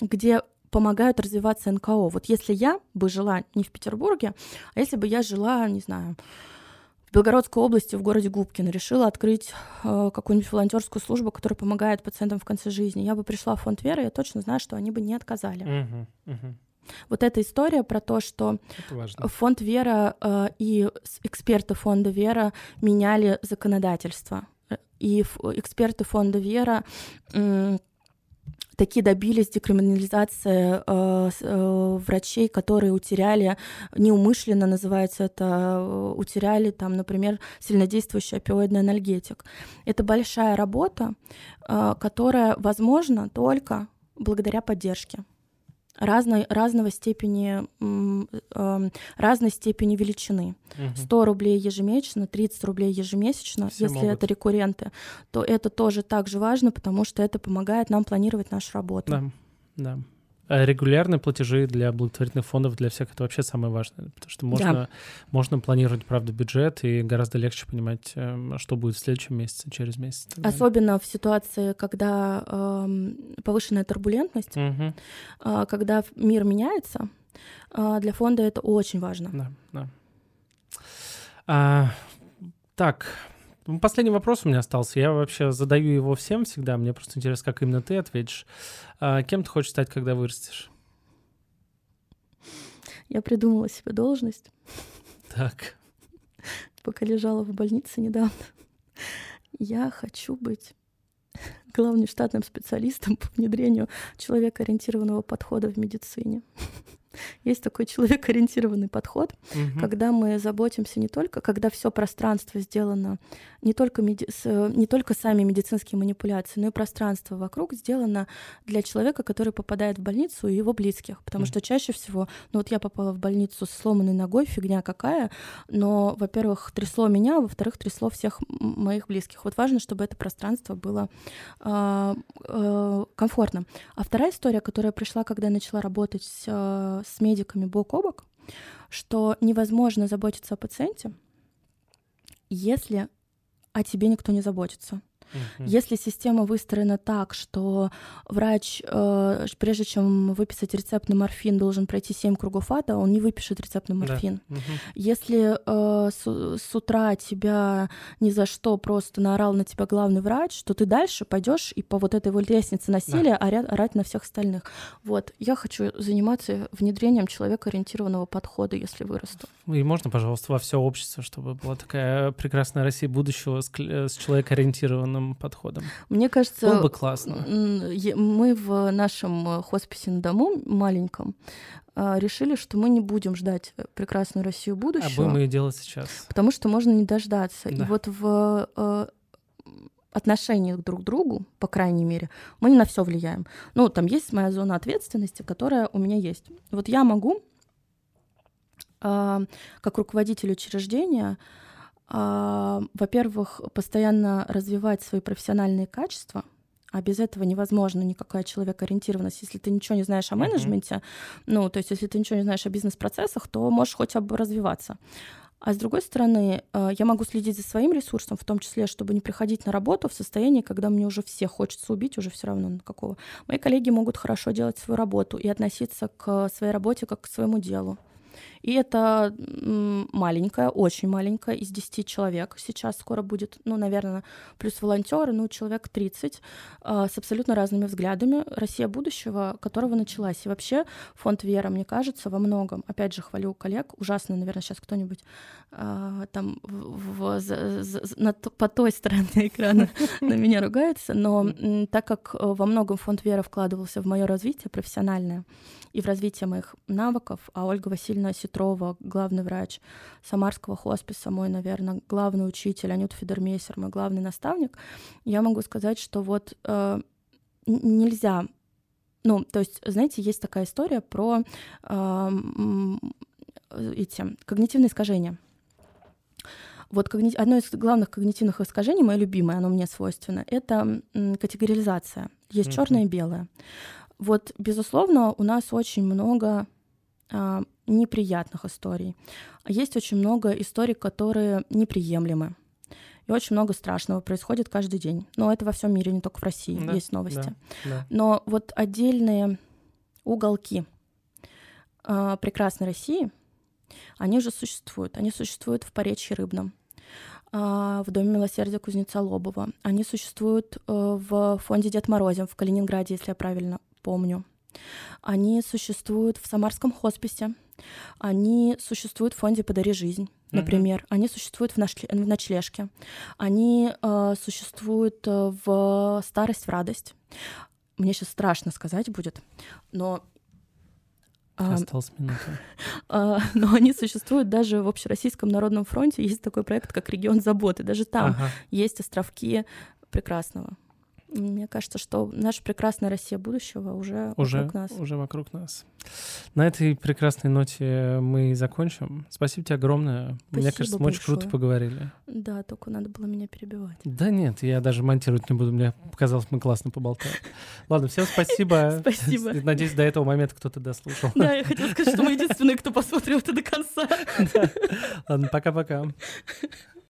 где помогают развиваться НКО. Вот если я бы жила не в Петербурге, а если бы я жила, не знаю, в Белгородской области, в городе Губкино, решила открыть э, какую-нибудь волонтерскую службу, которая помогает пациентам в конце жизни, я бы пришла в фонд Веры, я точно знаю, что они бы не отказали. Uh-huh, uh-huh. Вот эта история про то, что фонд Вера э, и эксперты фонда Вера меняли законодательство. И эксперты фонда Вера такие добились декриминализации э, э, врачей, которые утеряли, неумышленно называется это, э, утеряли там, например, сильнодействующий опиоидный анальгетик. Это большая работа, э, которая возможна только благодаря поддержке разной, разного степени, э, разной степени величины. Угу. 100 рублей ежемесячно, 30 рублей ежемесячно, Все если могут. это рекурренты, то это тоже так же важно, потому что это помогает нам планировать нашу работу. Да, да. А регулярные платежи для благотворительных фондов для всех это вообще самое важное, потому что можно, да. можно планировать, правда, бюджет и гораздо легче понимать, эм, что будет в следующем месяце, через месяц. Особенно в ситуации, когда э, повышенная турбулентность, угу. э, когда мир меняется, э, для фонда это очень важно. Да, да. А, так, последний вопрос у меня остался. Я вообще задаю его всем всегда. Мне просто интересно, как именно ты ответишь. А кем ты хочешь стать, когда вырастешь? Я придумала себе должность. Так. Пока лежала в больнице недавно. Я хочу быть главным штатным специалистом по внедрению человекоориентированного подхода в медицине. Есть такой человек-ориентированный подход, угу. когда мы заботимся не только, когда все пространство сделано не только, меди... не только сами медицинские манипуляции, но и пространство вокруг сделано для человека, который попадает в больницу и его близких. Потому угу. что чаще всего, ну вот я попала в больницу с сломанной ногой, фигня какая, но, во-первых, трясло меня, а во-вторых, трясло всех моих близких. Вот важно, чтобы это пространство было э, э, комфортно. А вторая история, которая пришла, когда я начала работать с с медиками бок о бок, что невозможно заботиться о пациенте, если о тебе никто не заботится. Если система выстроена так, что врач, э, прежде чем выписать рецепт на морфин, должен пройти 7 кругов ада, он не выпишет рецепт на морфин. Да. Угу. Если э, с, с утра тебя ни за что просто наорал на тебя главный врач, то ты дальше пойдешь и по вот этой вот лестнице насилия да. орать, орать на всех остальных. Вот. Я хочу заниматься внедрением человекоориентированного подхода, если вырасту. И можно, пожалуйста, во все общество, чтобы была такая прекрасная Россия будущего с, с человекоориентированным интегрированным подходом. Мне кажется... Было бы классно. Мы в нашем э, хосписе на дому маленьком а, решили, что мы не будем ждать э, прекрасную Россию будущего. А будем ее делать сейчас. Потому что можно не дождаться. Да. И вот в э, отношениях друг к другу, по крайней мере, мы не на все влияем. Ну, там есть моя зона ответственности, которая у меня есть. Вот я могу как руководитель учреждения, во-первых, постоянно развивать свои профессиональные качества, а без этого невозможно никакая человекоориентированность. Если ты ничего не знаешь о менеджменте, ну, то есть если ты ничего не знаешь о бизнес-процессах, то можешь хотя бы развиваться. А с другой стороны, э, я могу следить за своим ресурсом, в том числе, чтобы не приходить на работу в состоянии, когда мне уже все хочется убить, уже все равно на какого. Мои коллеги могут хорошо делать свою работу и относиться к своей работе как к своему делу. И это маленькая, очень маленькая, из 10 человек. Сейчас скоро будет, ну, наверное, плюс волонтеры, ну, человек 30 а, с абсолютно разными взглядами. Россия будущего, которого началась. И вообще фонд Вера, мне кажется, во многом, опять же, хвалю коллег, ужасно, наверное, сейчас кто-нибудь а, там в, в, за, за, на, по той стороне экрана на меня ругается, но так как э, во многом фонд Вера вкладывался в мое развитие профессиональное, и в развитие моих навыков, а Ольга Васильевна Ситрова, главный врач Самарского хосписа, мой, наверное, главный учитель, Анют Федермейсер, мой главный наставник, я могу сказать, что вот э, нельзя ну, то есть, знаете, есть такая история про э, эти когнитивные искажения. Вот когни... одно из главных когнитивных искажений, мое любимое, оно мне свойственно, это категоризация. Есть mm-hmm. черное и белое. Вот, безусловно, у нас очень много а, неприятных историй. Есть очень много историй, которые неприемлемы. И очень много страшного происходит каждый день. Но это во всем мире, не только в России, да, есть новости. Да, да. Но вот отдельные уголки э, прекрасной России, они уже существуют. Они существуют в Поречье Рыбном, э, в Доме милосердия Кузнеца Лобова. Они существуют э, в фонде Дед Морозем в Калининграде, если я правильно помню. Они существуют в Самарском хосписе, они существуют в фонде «Подари жизнь», например, mm-hmm. они существуют в, ночле- в ночлежке, они э, существуют э, в «Старость в радость». Мне сейчас страшно сказать будет, но а, Осталась минута. А, но они существуют даже в Общероссийском народном фронте. Есть такой проект, как «Регион заботы». Даже там ага. есть островки прекрасного. Мне кажется, что наша прекрасная Россия будущего уже, уже вокруг нас. Уже вокруг нас. На этой прекрасной ноте мы закончим. Спасибо тебе огромное. Спасибо Мне кажется, мы большое. очень круто поговорили. Да, только надо было меня перебивать. Да нет, я даже монтировать не буду. Мне показалось, мы классно поболтали. Ладно, всем спасибо. Спасибо. Надеюсь, до этого момента кто-то дослушал. Да, я хотела сказать, что мы единственные, кто посмотрел это до конца. Ладно, пока-пока.